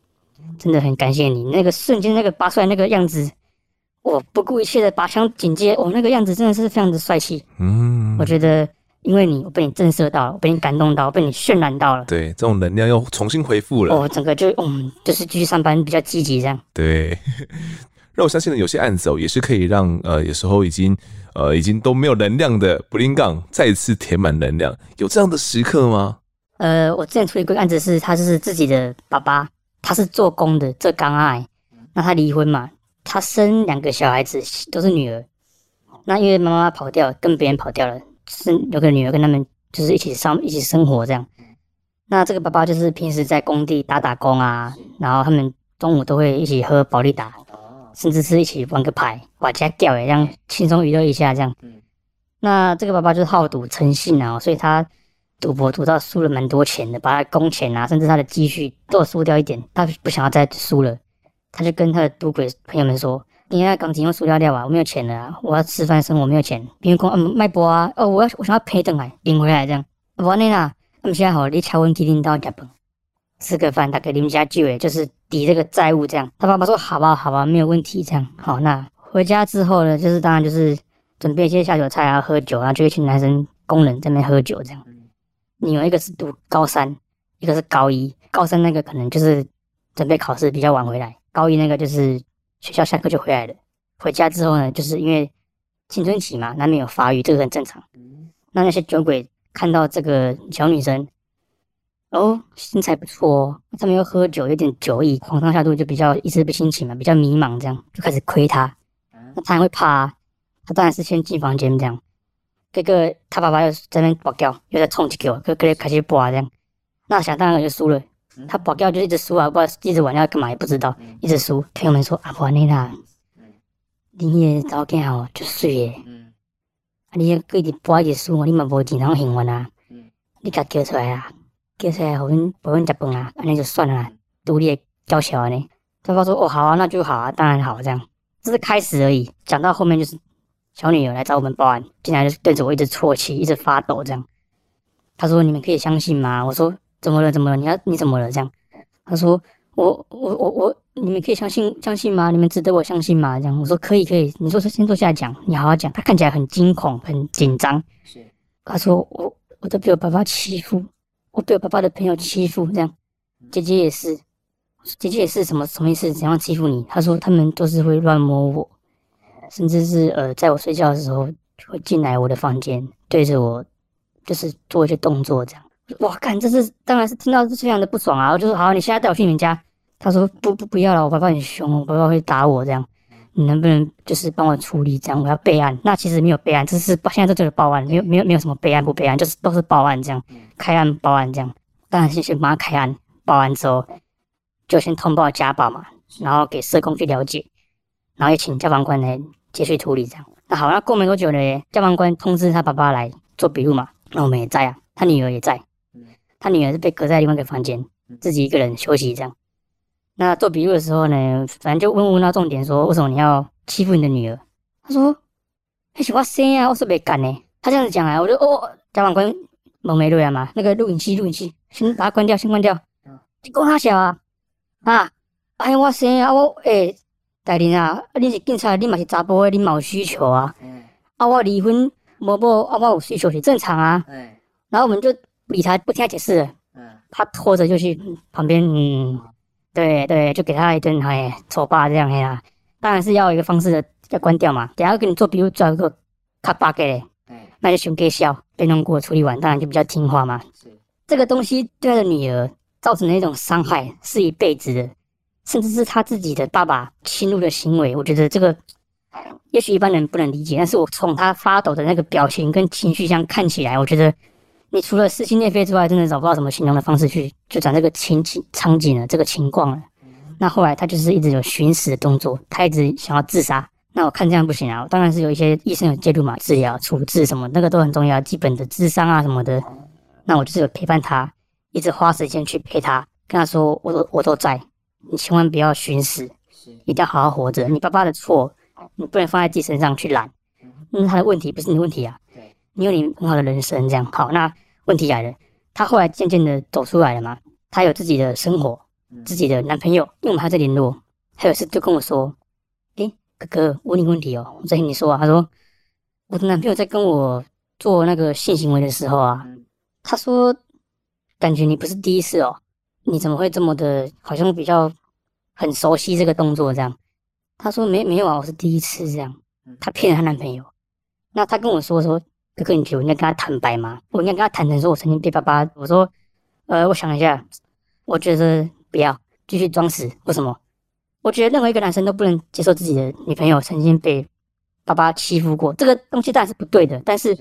真的很感谢你。那个瞬间那个拔出来那个样子，我不顾一切的拔枪警戒，我、哦、那个样子真的是非常的帅气。嗯，我觉得。因为你，我被你震慑到了，我被你感动到，我被你渲染到了。对，这种能量又重新恢复了。哦，整个就嗯，就是继续上班比较积极这样。对，让我相信呢，有些案子哦，也是可以让呃，有时候已经呃，已经都没有能量的布林杠再次填满能量。有这样的时刻吗？呃，我之前处理过案子是，他就是自己的爸爸，他是做工的，这刚爱，那他离婚嘛，他生两个小孩子都是女儿，那因为妈妈跑掉，跟别人跑掉了。是有个女儿跟他们就是一起上一起生活这样，那这个爸爸就是平时在工地打打工啊，然后他们中午都会一起喝保利达，甚至是一起玩个牌，把家掉诶，这样轻松娱乐一下这样。那这个爸爸就是好赌成性啊，所以他赌博赌到输了蛮多钱的，把他工钱啊，甚至他的积蓄都输掉一点，他不想要再输了，他就跟他的赌鬼朋友们说。你现在钢琴用塑料料啊，我没有钱了啊，我要吃饭生活，没有钱。比如讲嗯，卖波啊，哦，我要我想要赔等来领回来这样。我呢啦，我们现在好，你敲问提领到家本，吃个饭，大概你们家就诶，就是抵这个债务这样。他爸爸说好吧，好吧，没有问题这样。好，那回家之后呢，就是当然就是准备一些下酒菜啊，喝酒啊，就一群男生工人在那边喝酒这样。你有一个是读高三，一个是高一，高三那个可能就是准备考试比较晚回来，高一那个就是。学校下课就回来了，回家之后呢，就是因为青春期嘛，难免有发育，这个很正常。那那些酒鬼看到这个小女生，哦，身材不错哦，他们又喝酒，有点酒意，狂上下肚就比较一直不清醒嘛，比较迷茫，这样就开始亏他。那他还会怕，他当然是先进房间这样。这个他爸爸又在那边跋筊，又在冲击我，就跟开始拔这样。那想当然就输了。他保镖就一直输啊，不知道一直玩要干嘛也不知道，一直输。朋友们说：“阿婆你啦，你也早点好就睡耶。”你个一直播一直输，你嘛无钱通还我啊。你甲叫出来啊，叫出来，互阮互阮食饭啊，安尼就算了，独立娇小呢。对方说：“哦，好啊，那就好啊，当然好。”这样，这是开始而已。讲到后面就是小女友来找我们报案，进来就对着我一直啜泣，一直发抖。这样，他说：“你们可以相信吗？”我说：“怎么了？怎么了？你要你怎么了？”这样，他说：“我我我我，你们可以相信相信吗？你们值得我相信吗？”这样，我说：“可以可以。”你说：“先坐下来讲，你好好讲。”他看起来很惊恐，很紧张。是，他说：“我我都被我爸爸欺负，我被我爸爸的朋友欺负。这样，姐姐也是。”姐姐也是什么什么意思？怎样欺负你？他说他们都是会乱摸我，甚至是呃，在我睡觉的时候会进来我的房间，对着我就是做一些动作，这样。哇，干，这是当然是听到是非常的不爽啊！我就说好，你现在带我去你们家。他说不不不要了，我爸爸很凶，我爸爸会打我这样。你能不能就是帮我处理这样？我要备案。那其实没有备案，这是现在这就是报案，没有没有没有什么备案不备案，就是都是报案这样，开案报案这样。当然先去马上开案报案之后。就先通报家暴嘛，然后给社工去了解，然后也请家防官来接续处理这样。那好，那过没多久呢，家防官通知他爸爸来做笔录嘛，那我们也在啊，他女儿也在，他女儿是被隔在另外一个房间，自己一个人休息这样。那做笔录的时候呢，反正就问问到重点说，为什么你要欺负你的女儿？他说，那是我生啊，我说没干呢。他这样子讲啊，我就哦，家防官蒙没录啊嘛，那个录影器录影器先把它关掉，先关掉。你讲他小啊？啊！哎，我生啊，我诶，大林啊，你是警察，你嘛是查甫诶，你嘛有需求啊。嗯。啊，我离婚，无无，啊，我有需求是正常啊。嗯。然后我们就理他，不听他解释。嗯。他拖着就去旁边，嗯，对对，就给他一顿哎，丑霸这样嘿啦。当然是要一个方式的要关掉嘛。等下给你做，比如抓个卡巴给嘞。嗯。那就熊给笑，被弄过处理完，当然就比较听话嘛。是。这个东西对他的女儿。造成的一种伤害是一辈子的，甚至是他自己的爸爸侵入的行为。我觉得这个也许一般人不能理解，但是我从他发抖的那个表情跟情绪上看起来，我觉得你除了撕心裂肺之外，真的找不到什么形容的方式去就讲这个情景场景了，这个情况了。那后来他就是一直有寻死的动作，他一直想要自杀。那我看这样不行啊，我当然是有一些医生有介入嘛，治疗、处置什么，那个都很重要，基本的智商啊什么的。那我就是有陪伴他。一直花时间去陪他，跟他说：“我都我都在，你千万不要寻死，一定要好好活着。你爸爸的错，你不能放在自己身上去揽，那是他的问题，不是你的问题啊。你有你很好的人生，这样好。那问题来了，她后来渐渐的走出来了嘛，她有自己的生活，自己的男朋友，因为我们还在联络。还有一次就跟我说：‘诶，哥哥，我问你问题哦，我在跟你说啊。’他说我的男朋友在跟我做那个性行为的时候啊，他说。”感觉你不是第一次哦，你怎么会这么的，好像比较很熟悉这个动作这样？他说没没有啊，我是第一次这样。他骗了她男朋友，那他跟我说说，哥哥，你觉得我应该跟他坦白吗？我应该跟他坦诚说，我曾经被爸爸。我说，呃，我想一下，我觉得不要继续装死。为什么？我觉得任何一个男生都不能接受自己的女朋友曾经被爸爸欺负过，这个东西当然是不对的，但是。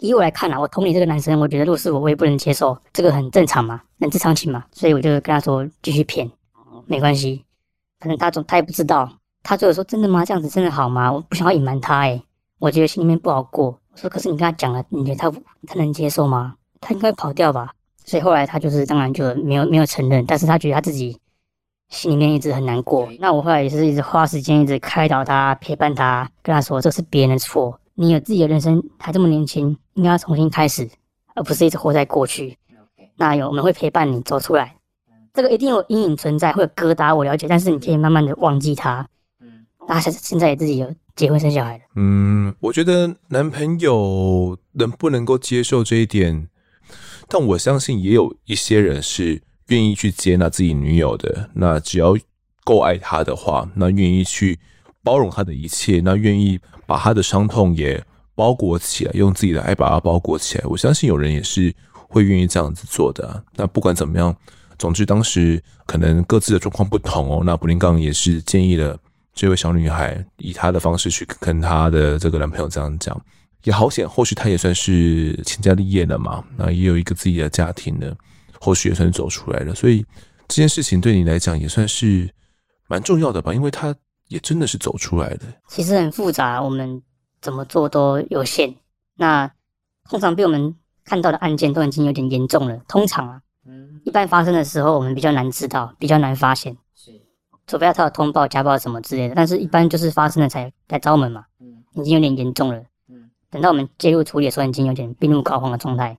以我来看啊，我同理这个男生，我觉得如果是我，我也不能接受，这个很正常嘛，人之常情嘛，所以我就跟他说继续骗，没关系，反正他总他也不知道，他最后说真的吗？这样子真的好吗？我不想要隐瞒他，诶，我觉得心里面不好过。我说可是你跟他讲了，你觉得他他能接受吗？他应该跑掉吧。所以后来他就是当然就没有没有承认，但是他觉得他自己心里面一直很难过。那我后来也是一直花时间一直开导他，陪伴他，跟他说这是别人的错。你有自己的人生，还这么年轻，应该要重新开始，而不是一直活在过去。那有我们会陪伴你走出来，这个一定有阴影存在，会有疙瘩，我了解。但是你可以慢慢的忘记他。嗯，那现现在也自己有结婚生小孩了。嗯，我觉得男朋友能不能够接受这一点，但我相信也有一些人是愿意去接纳自己女友的。那只要够爱他的话，那愿意去包容他的一切，那愿意。把他的伤痛也包裹起来，用自己的爱把她包裹起来。我相信有人也是会愿意这样子做的。那不管怎么样，总之当时可能各自的状况不同哦。那布林刚也是建议了这位小女孩以她的方式去跟她的这个男朋友这样讲，也好险。或许她也算是成家立业了嘛，那也有一个自己的家庭了，或许也算是走出来了。所以这件事情对你来讲也算是蛮重要的吧，因为她。也真的是走出来的，其实很复杂。我们怎么做都有限。那通常被我们看到的案件都已经有点严重了。通常啊，嗯，一般发生的时候我们比较难知道，比较难发现，是，除非他有通报家暴什么之类的。但是一般就是发生了才来找我们嘛，嗯，已经有点严重了，嗯，等到我们介入处理的时候，已经有点病入膏肓的状态，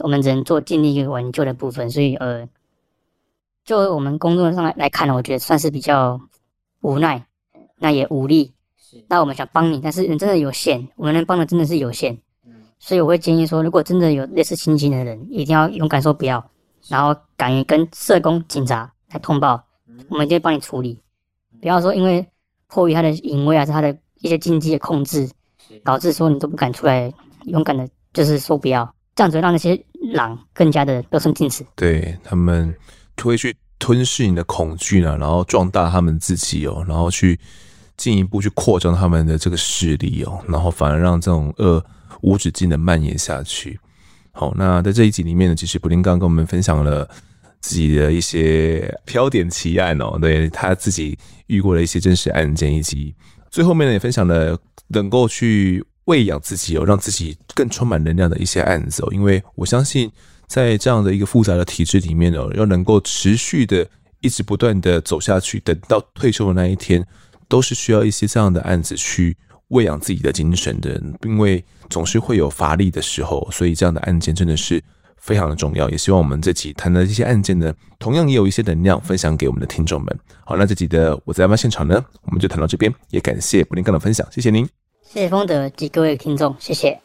我们只能做尽力去挽救的部分。所以呃，就我们工作上来来看呢，我觉得算是比较无奈，那也无力。那我们想帮你，但是人真的有限，我们能帮的真的是有限。所以我会建议说，如果真的有类似情形的人，一定要勇敢说不要，然后敢于跟社工、警察来通报，我们一定会帮你处理。不要说因为迫于他的淫威还是他的一些经济的控制，导致说你都不敢出来勇敢的，就是说不要，这样子会让那些狼更加的得寸进尺。对，他们会去吞噬你的恐惧呢，然后壮大他们自己哦，然后去进一步去扩张他们的这个势力哦，然后反而让这种恶。无止境的蔓延下去。好，那在这一集里面呢，其实布丁刚跟我们分享了自己的一些飘点奇案哦，对他自己遇过的一些真实案件，以及最后面呢也分享了能够去喂养自己哦，让自己更充满能量的一些案子哦。因为我相信，在这样的一个复杂的体制里面哦，要能够持续的一直不断的走下去，等到退休的那一天，都是需要一些这样的案子去。喂养自己的精神的，因为总是会有乏力的时候，所以这样的案件真的是非常的重要。也希望我们这期谈的这些案件呢，同样也有一些能量分享给我们的听众们。好，那这集的我在案发现场呢，我们就谈到这边，也感谢布林刚的分享，谢谢您，谢谢丰德及各位听众，谢谢。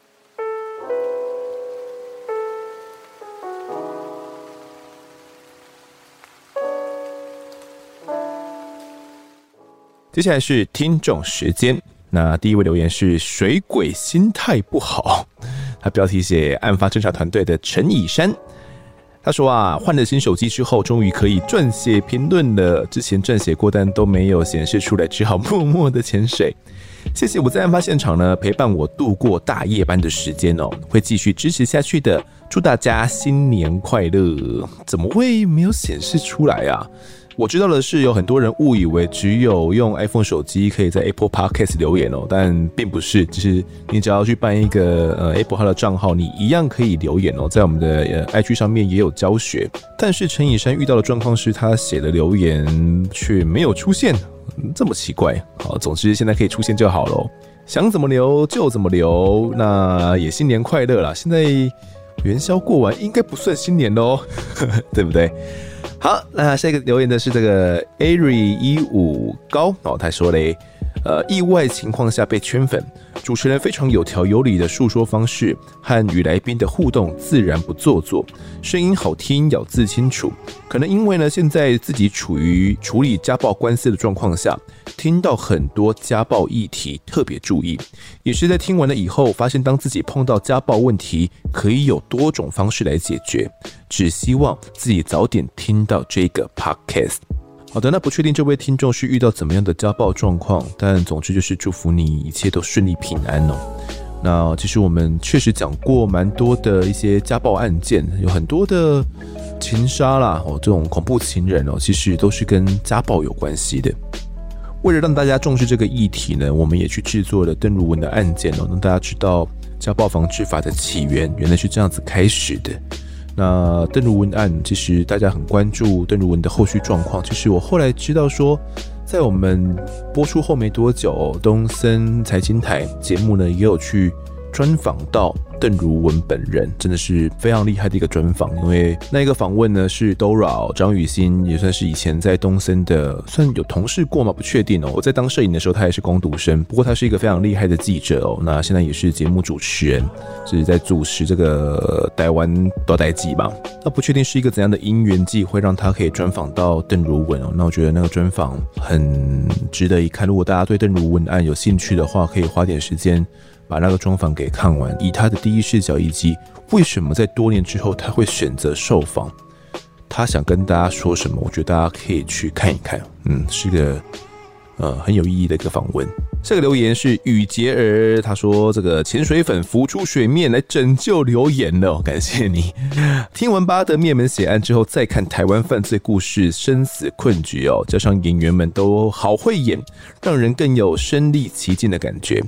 接下来是听众时间。那第一位留言是水鬼心态不好，他标题写案发侦查团队的陈以山，他说啊，换了新手机之后，终于可以撰写评论了，之前撰写过但都没有显示出来，只好默默的潜水。谢谢我在案发现场呢，陪伴我度过大夜班的时间哦，会继续支持下去的，祝大家新年快乐。怎么会没有显示出来啊？我知道的是，有很多人误以为只有用 iPhone 手机可以在 Apple Podcast 留言哦，但并不是，就是你只要去办一个呃 Apple 号的账号，你一样可以留言哦，在我们的呃 IG 上面也有教学。但是陈以山遇到的状况是他写的留言却没有出现，这么奇怪。好，总之现在可以出现就好喽，想怎么留就怎么留。那也新年快乐啦！现在元宵过完，应该不算新年喽，对不对？好，那下一个留言的是这个 Ari 一五高哦，他说嘞，呃，意外情况下被圈粉，主持人非常有条有理的述说方式和与来宾的互动自然不做作，声音好听，咬字清楚。可能因为呢，现在自己处于处理家暴官司的状况下，听到很多家暴议题，特别注意。也是在听完了以后，发现当自己碰到家暴问题，可以有多种方式来解决。只希望自己早点听到这个 podcast。好的，那不确定这位听众是遇到怎么样的家暴状况，但总之就是祝福你一切都顺利平安哦。那其实我们确实讲过蛮多的一些家暴案件，有很多的情杀啦，哦，这种恐怖情人哦，其实都是跟家暴有关系的。为了让大家重视这个议题呢，我们也去制作了邓如文的案件哦，让大家知道家暴防治法的起源原来是这样子开始的。那邓如文案，其实大家很关注邓如文的后续状况。其实我后来知道说，在我们播出后没多久，东森财经台节目呢也有去专访到。邓如文本人真的是非常厉害的一个专访，因为那一个访问呢是 Dora 张雨欣，也算是以前在东森的，算有同事过吗？不确定哦。我在当摄影的时候，他也是工读生，不过他是一个非常厉害的记者哦。那现在也是节目主持人，是在主持这个台湾多代记吧。那不确定是一个怎样的因缘际会让他可以专访到邓如文哦。那我觉得那个专访很值得一看，如果大家对邓如文案有兴趣的话，可以花点时间。把那个专访给看完，以他的第一视角，以及为什么在多年之后他会选择受访，他想跟大家说什么，我觉得大家可以去看一看。嗯，是个呃很有意义的一个访问。这个留言是雨杰儿，他说这个潜水粉浮出水面来拯救留言了，感谢你。听完巴德灭门血案之后，再看台湾犯罪故事生死困局哦，加上演员们都好会演，让人更有身历其境的感觉。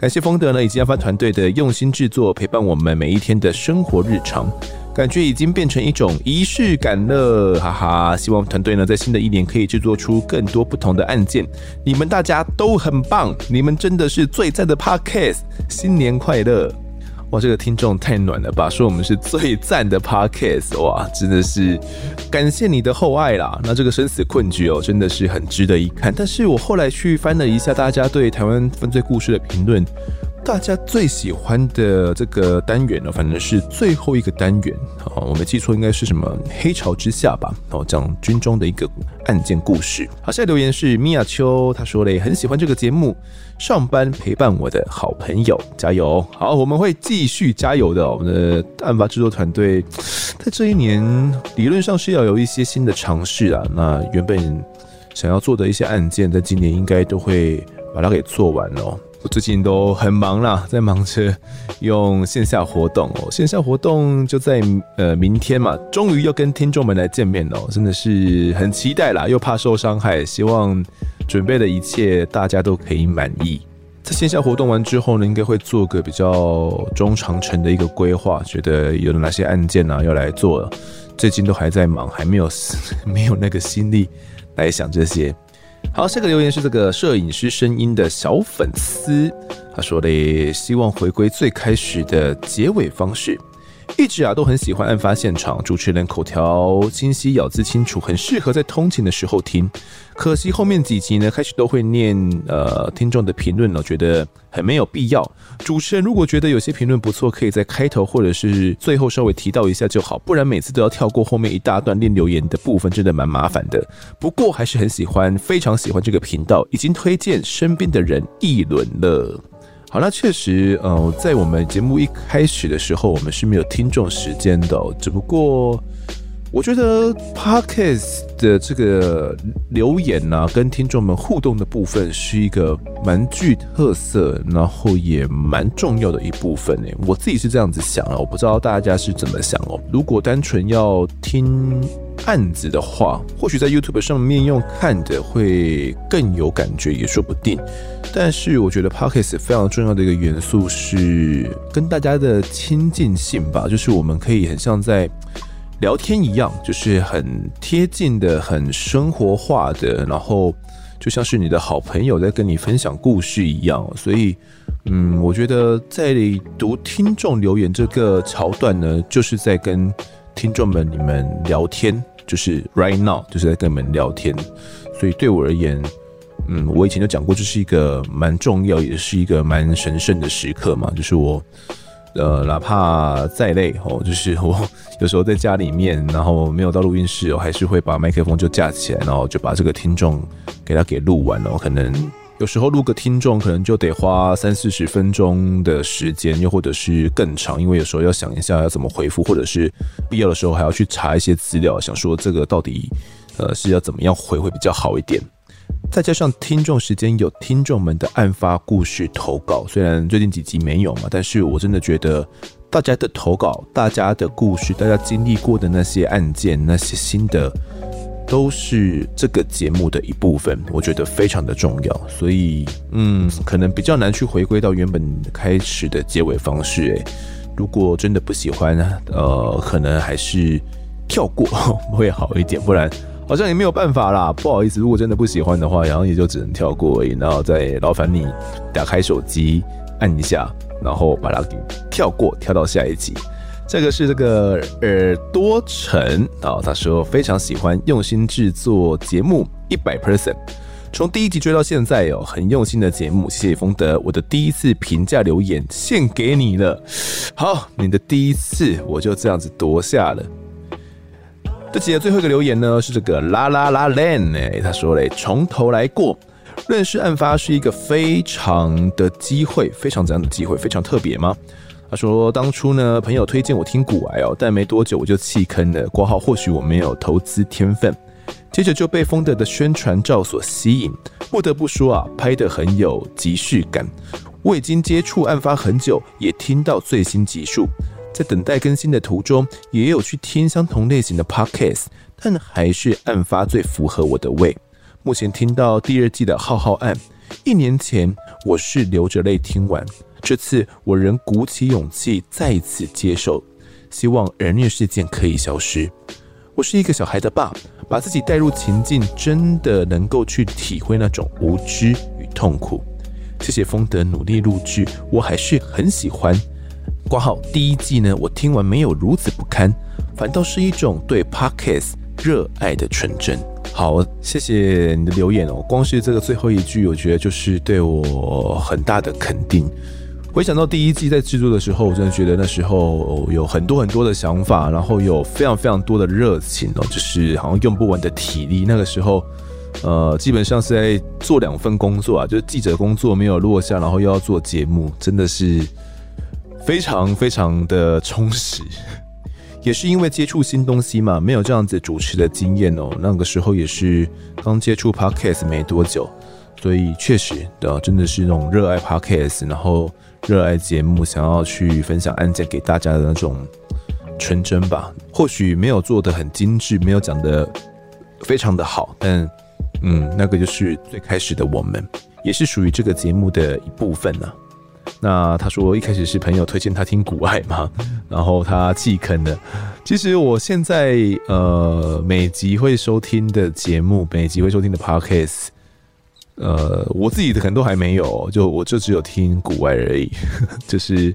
感谢丰德呢以及研发团队的用心制作，陪伴我们每一天的生活日常，感觉已经变成一种仪式感了，哈哈！希望团队呢在新的一年可以制作出更多不同的案件。你们大家都很棒，你们真的是最赞的 Podcast，新年快乐！哇，这个听众太暖了吧！说我们是最赞的 podcast，哇，真的是感谢你的厚爱啦。那这个生死困局哦，真的是很值得一看。但是我后来去翻了一下大家对台湾犯罪故事的评论。大家最喜欢的这个单元呢，反正是最后一个单元啊，我没记错，应该是什么黑潮之下吧？哦，讲军中的一个案件故事。好，下在留言是米娅秋，他说嘞，很喜欢这个节目，上班陪伴我的好朋友，加油！好，我们会继续加油的。我们的案发制作团队在这一年理论上是要有一些新的尝试啊。那原本想要做的一些案件，在今年应该都会把它给做完哦。我最近都很忙啦，在忙着用线下活动哦。线下活动就在呃明天嘛，终于要跟听众们来见面了，真的是很期待啦，又怕受伤害，希望准备的一切大家都可以满意。在线下活动完之后呢，应该会做个比较中长程的一个规划，觉得有哪些案件啊要来做了，最近都还在忙，还没有 没有那个心力来想这些。好，下个留言是这个摄影师声音的小粉丝，他说的希望回归最开始的结尾方式。一直啊都很喜欢案发现场，主持人口条清晰，咬字清楚，很适合在通勤的时候听。可惜后面几集呢，开始都会念呃听众的评论了，觉得很没有必要。主持人如果觉得有些评论不错，可以在开头或者是最后稍微提到一下就好，不然每次都要跳过后面一大段念留言的部分，真的蛮麻烦的。不过还是很喜欢，非常喜欢这个频道，已经推荐身边的人一轮了。好，那确实，呃，在我们节目一开始的时候，我们是没有听众时间的。只不过，我觉得 Podcast 的这个留言呢、跟听众们互动的部分，是一个蛮具特色，然后也蛮重要的一部分诶。我自己是这样子想啊，我不知道大家是怎么想哦。如果单纯要听案子的话，或许在 YouTube 上面用看的会更有感觉，也说不定。但是我觉得 Podcast 非常重要的一个元素是跟大家的亲近性吧，就是我们可以很像在聊天一样，就是很贴近的、很生活化的，然后就像是你的好朋友在跟你分享故事一样。所以，嗯，我觉得在读听众留言这个桥段呢，就是在跟听众们你们聊天。就是 right now，就是在跟你们聊天，所以对我而言，嗯，我以前就讲过，这是一个蛮重要，也是一个蛮神圣的时刻嘛。就是我，呃，哪怕再累哦，就是我有时候在家里面，然后没有到录音室，我还是会把麦克风就架起来，然后就把这个听众给他给录完了，可能。有时候录个听众可能就得花三四十分钟的时间，又或者是更长，因为有时候要想一下要怎么回复，或者是必要的时候还要去查一些资料，想说这个到底呃是要怎么样回会比较好一点。再加上听众时间有听众们的案发故事投稿，虽然最近几集没有嘛，但是我真的觉得大家的投稿、大家的故事、大家经历过的那些案件、那些心得。都是这个节目的一部分，我觉得非常的重要，所以嗯，可能比较难去回归到原本开始的结尾方式。诶，如果真的不喜欢，呃，可能还是跳过 会好一点，不然好像也没有办法啦。不好意思，如果真的不喜欢的话，然后也就只能跳过而已，然后再劳烦你打开手机按一下，然后把它给跳过，跳到下一集。这个是这个耳朵城啊，他说非常喜欢用心制作节目，一百 percent，从第一集追到现在哦，很用心的节目，谢谢风德，我的第一次评价留言献给你了。好，你的第一次我就这样子夺下了。这集的最后一个留言呢是这个啦啦啦 Len 哎，他说嘞，从头来过，认识案发是一个非常的机会，非常怎样的机会，非常特别吗？他说：“当初呢，朋友推荐我听古癌哦，但没多久我就弃坑了。括号或许我没有投资天分，接着就被丰德的宣传照所吸引。不得不说啊，拍得很有即视感。我已经接触案发很久，也听到最新集数，在等待更新的途中，也有去听相同类型的 podcast，但还是案发最符合我的胃。目前听到第二季的浩浩案，一年前我是流着泪听完，这次我仍鼓起勇气再次接受，希望人虐事件可以消失。我是一个小孩的爸，把自己带入情境，真的能够去体会那种无知与痛苦。谢谢丰德努力录制，我还是很喜欢。挂号第一季呢，我听完没有如此不堪，反倒是一种对 podcasts 热爱的纯真。好，谢谢你的留言哦。光是这个最后一句，我觉得就是对我很大的肯定。回想到第一季在制作的时候，我真的觉得那时候有很多很多的想法，然后有非常非常多的热情哦，就是好像用不完的体力。那个时候，呃，基本上是在做两份工作啊，就是记者工作没有落下，然后又要做节目，真的是非常非常的充实。也是因为接触新东西嘛，没有这样子主持的经验哦。那个时候也是刚接触 Podcast 没多久，所以确实的真的是那种热爱 Podcast，然后热爱节目，想要去分享案件给大家的那种纯真吧。或许没有做的很精致，没有讲的非常的好，但嗯，那个就是最开始的我们，也是属于这个节目的一部分呢、那他说一开始是朋友推荐他听古爱嘛，然后他弃坑了。其实我现在呃每集会收听的节目，每集会收听的 podcast，呃我自己的可能都还没有，就我就只有听古爱而已，就是。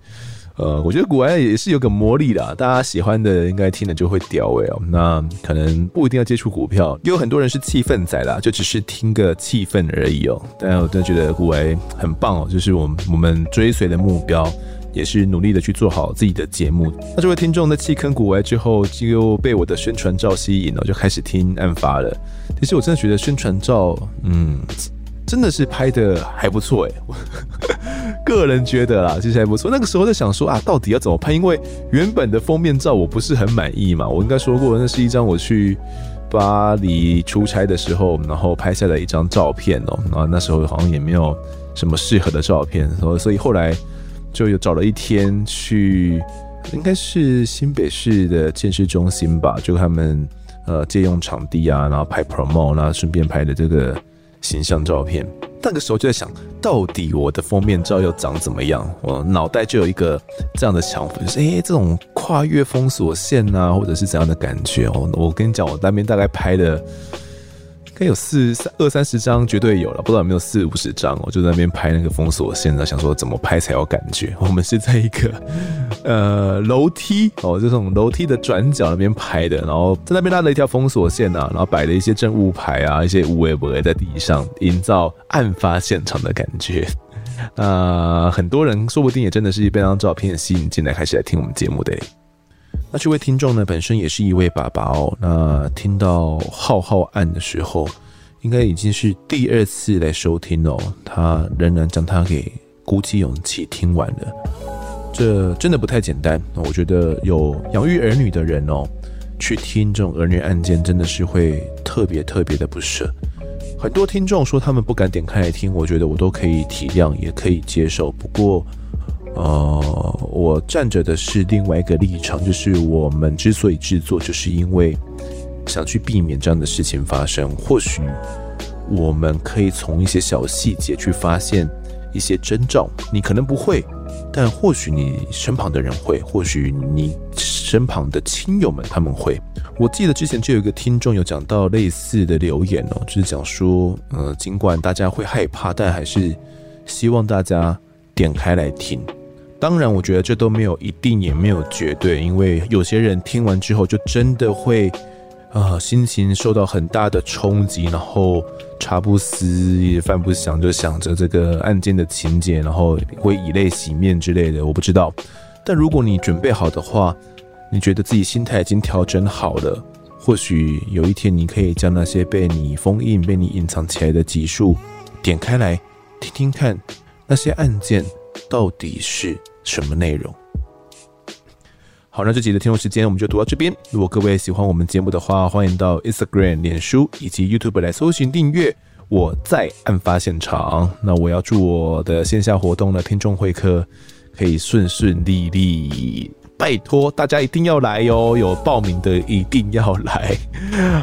呃，我觉得股癌也是有个魔力的，大家喜欢的应该听了就会屌哎哦。那可能不一定要接触股票，也有很多人是气氛仔啦，就只是听个气氛而已哦。但我真的觉得股癌很棒哦，就是我我们追随的目标也是努力的去做好自己的节目。那这位听众在弃坑股癌之后，就被我的宣传照吸引了，就开始听案发了。其实我真的觉得宣传照，嗯。真的是拍的还不错诶，我个人觉得啦，其实还不错。那个时候在想说啊，到底要怎么拍？因为原本的封面照我不是很满意嘛。我应该说过，那是一张我去巴黎出差的时候，然后拍下的一张照片哦。然后那时候好像也没有什么适合的照片，所所以后来就有找了一天去，应该是新北市的健身中心吧，就他们呃借用场地啊，然后拍 promo，然后顺便拍的这个。形象照片，那个时候就在想到底我的封面照要长怎么样？我脑袋就有一个这样的想法，就是诶、这种跨越封锁线啊，或者是怎样的感觉哦？我跟你讲，我那边大概拍的。应该有四三二三十张，绝对有了，不知道有没有四五十张。我就在那边拍那个封锁线，想说怎么拍才有感觉。我们是在一个呃楼梯哦，这种楼梯的转角那边拍的，然后在那边拉了一条封锁线啊，然后摆了一些证物牌啊，一些无为不为在地上，营造案发现场的感觉。那 很多人说不定也真的是被那张照片吸引进来，开始来听我们节目的。那这位听众呢，本身也是一位爸爸哦。那听到浩浩案的时候，应该已经是第二次来收听哦。他仍然将他给鼓起勇气听完了，这真的不太简单。我觉得有养育儿女的人哦，去听这种儿女案件，真的是会特别特别的不舍。很多听众说他们不敢点开来听，我觉得我都可以体谅，也可以接受。不过，呃，我站着的是另外一个立场，就是我们之所以制作，就是因为想去避免这样的事情发生。或许我们可以从一些小细节去发现一些征兆，你可能不会，但或许你身旁的人会，或许你身旁的亲友们他们会。我记得之前就有一个听众有讲到类似的留言哦，就是讲说，呃，尽管大家会害怕，但还是希望大家点开来听。当然，我觉得这都没有一定，也没有绝对，因为有些人听完之后就真的会，啊、心情受到很大的冲击，然后茶不思饭不想，就想着这个案件的情节，然后会以泪洗面之类的，我不知道。但如果你准备好的话，你觉得自己心态已经调整好了，或许有一天你可以将那些被你封印、被你隐藏起来的集数点开来听听看，那些案件。到底是什么内容？好，那这集的听众时间我们就读到这边。如果各位喜欢我们节目的话，欢迎到 Instagram、脸书以及 YouTube 来搜寻订阅。我在案发现场。那我要祝我的线下活动的听众会客可以顺顺利利拜托大家一定要来哟！有报名的一定要来。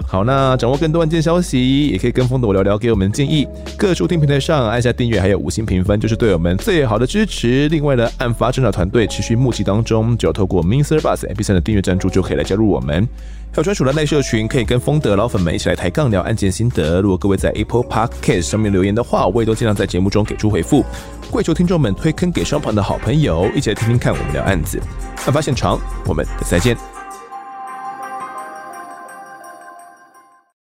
好，那掌握更多案件消息，也可以跟风的我聊聊，给我们建议。各收听平台上按下订阅，还有五星评分，就是对我们最好的支持。另外呢，案发侦查团队持续募集当中，只要透过 MixerBox MP3 的订阅赞助，就可以来加入我们。还有专属的内社群，可以跟风德老粉们一起来抬杠聊案件心得。如果各位在 Apple Podcast 上面留言的话，我也都尽量在节目中给出回复。跪求听众们推坑给双旁的好朋友，一起来听听看我们聊案子。案发现场，我们再见。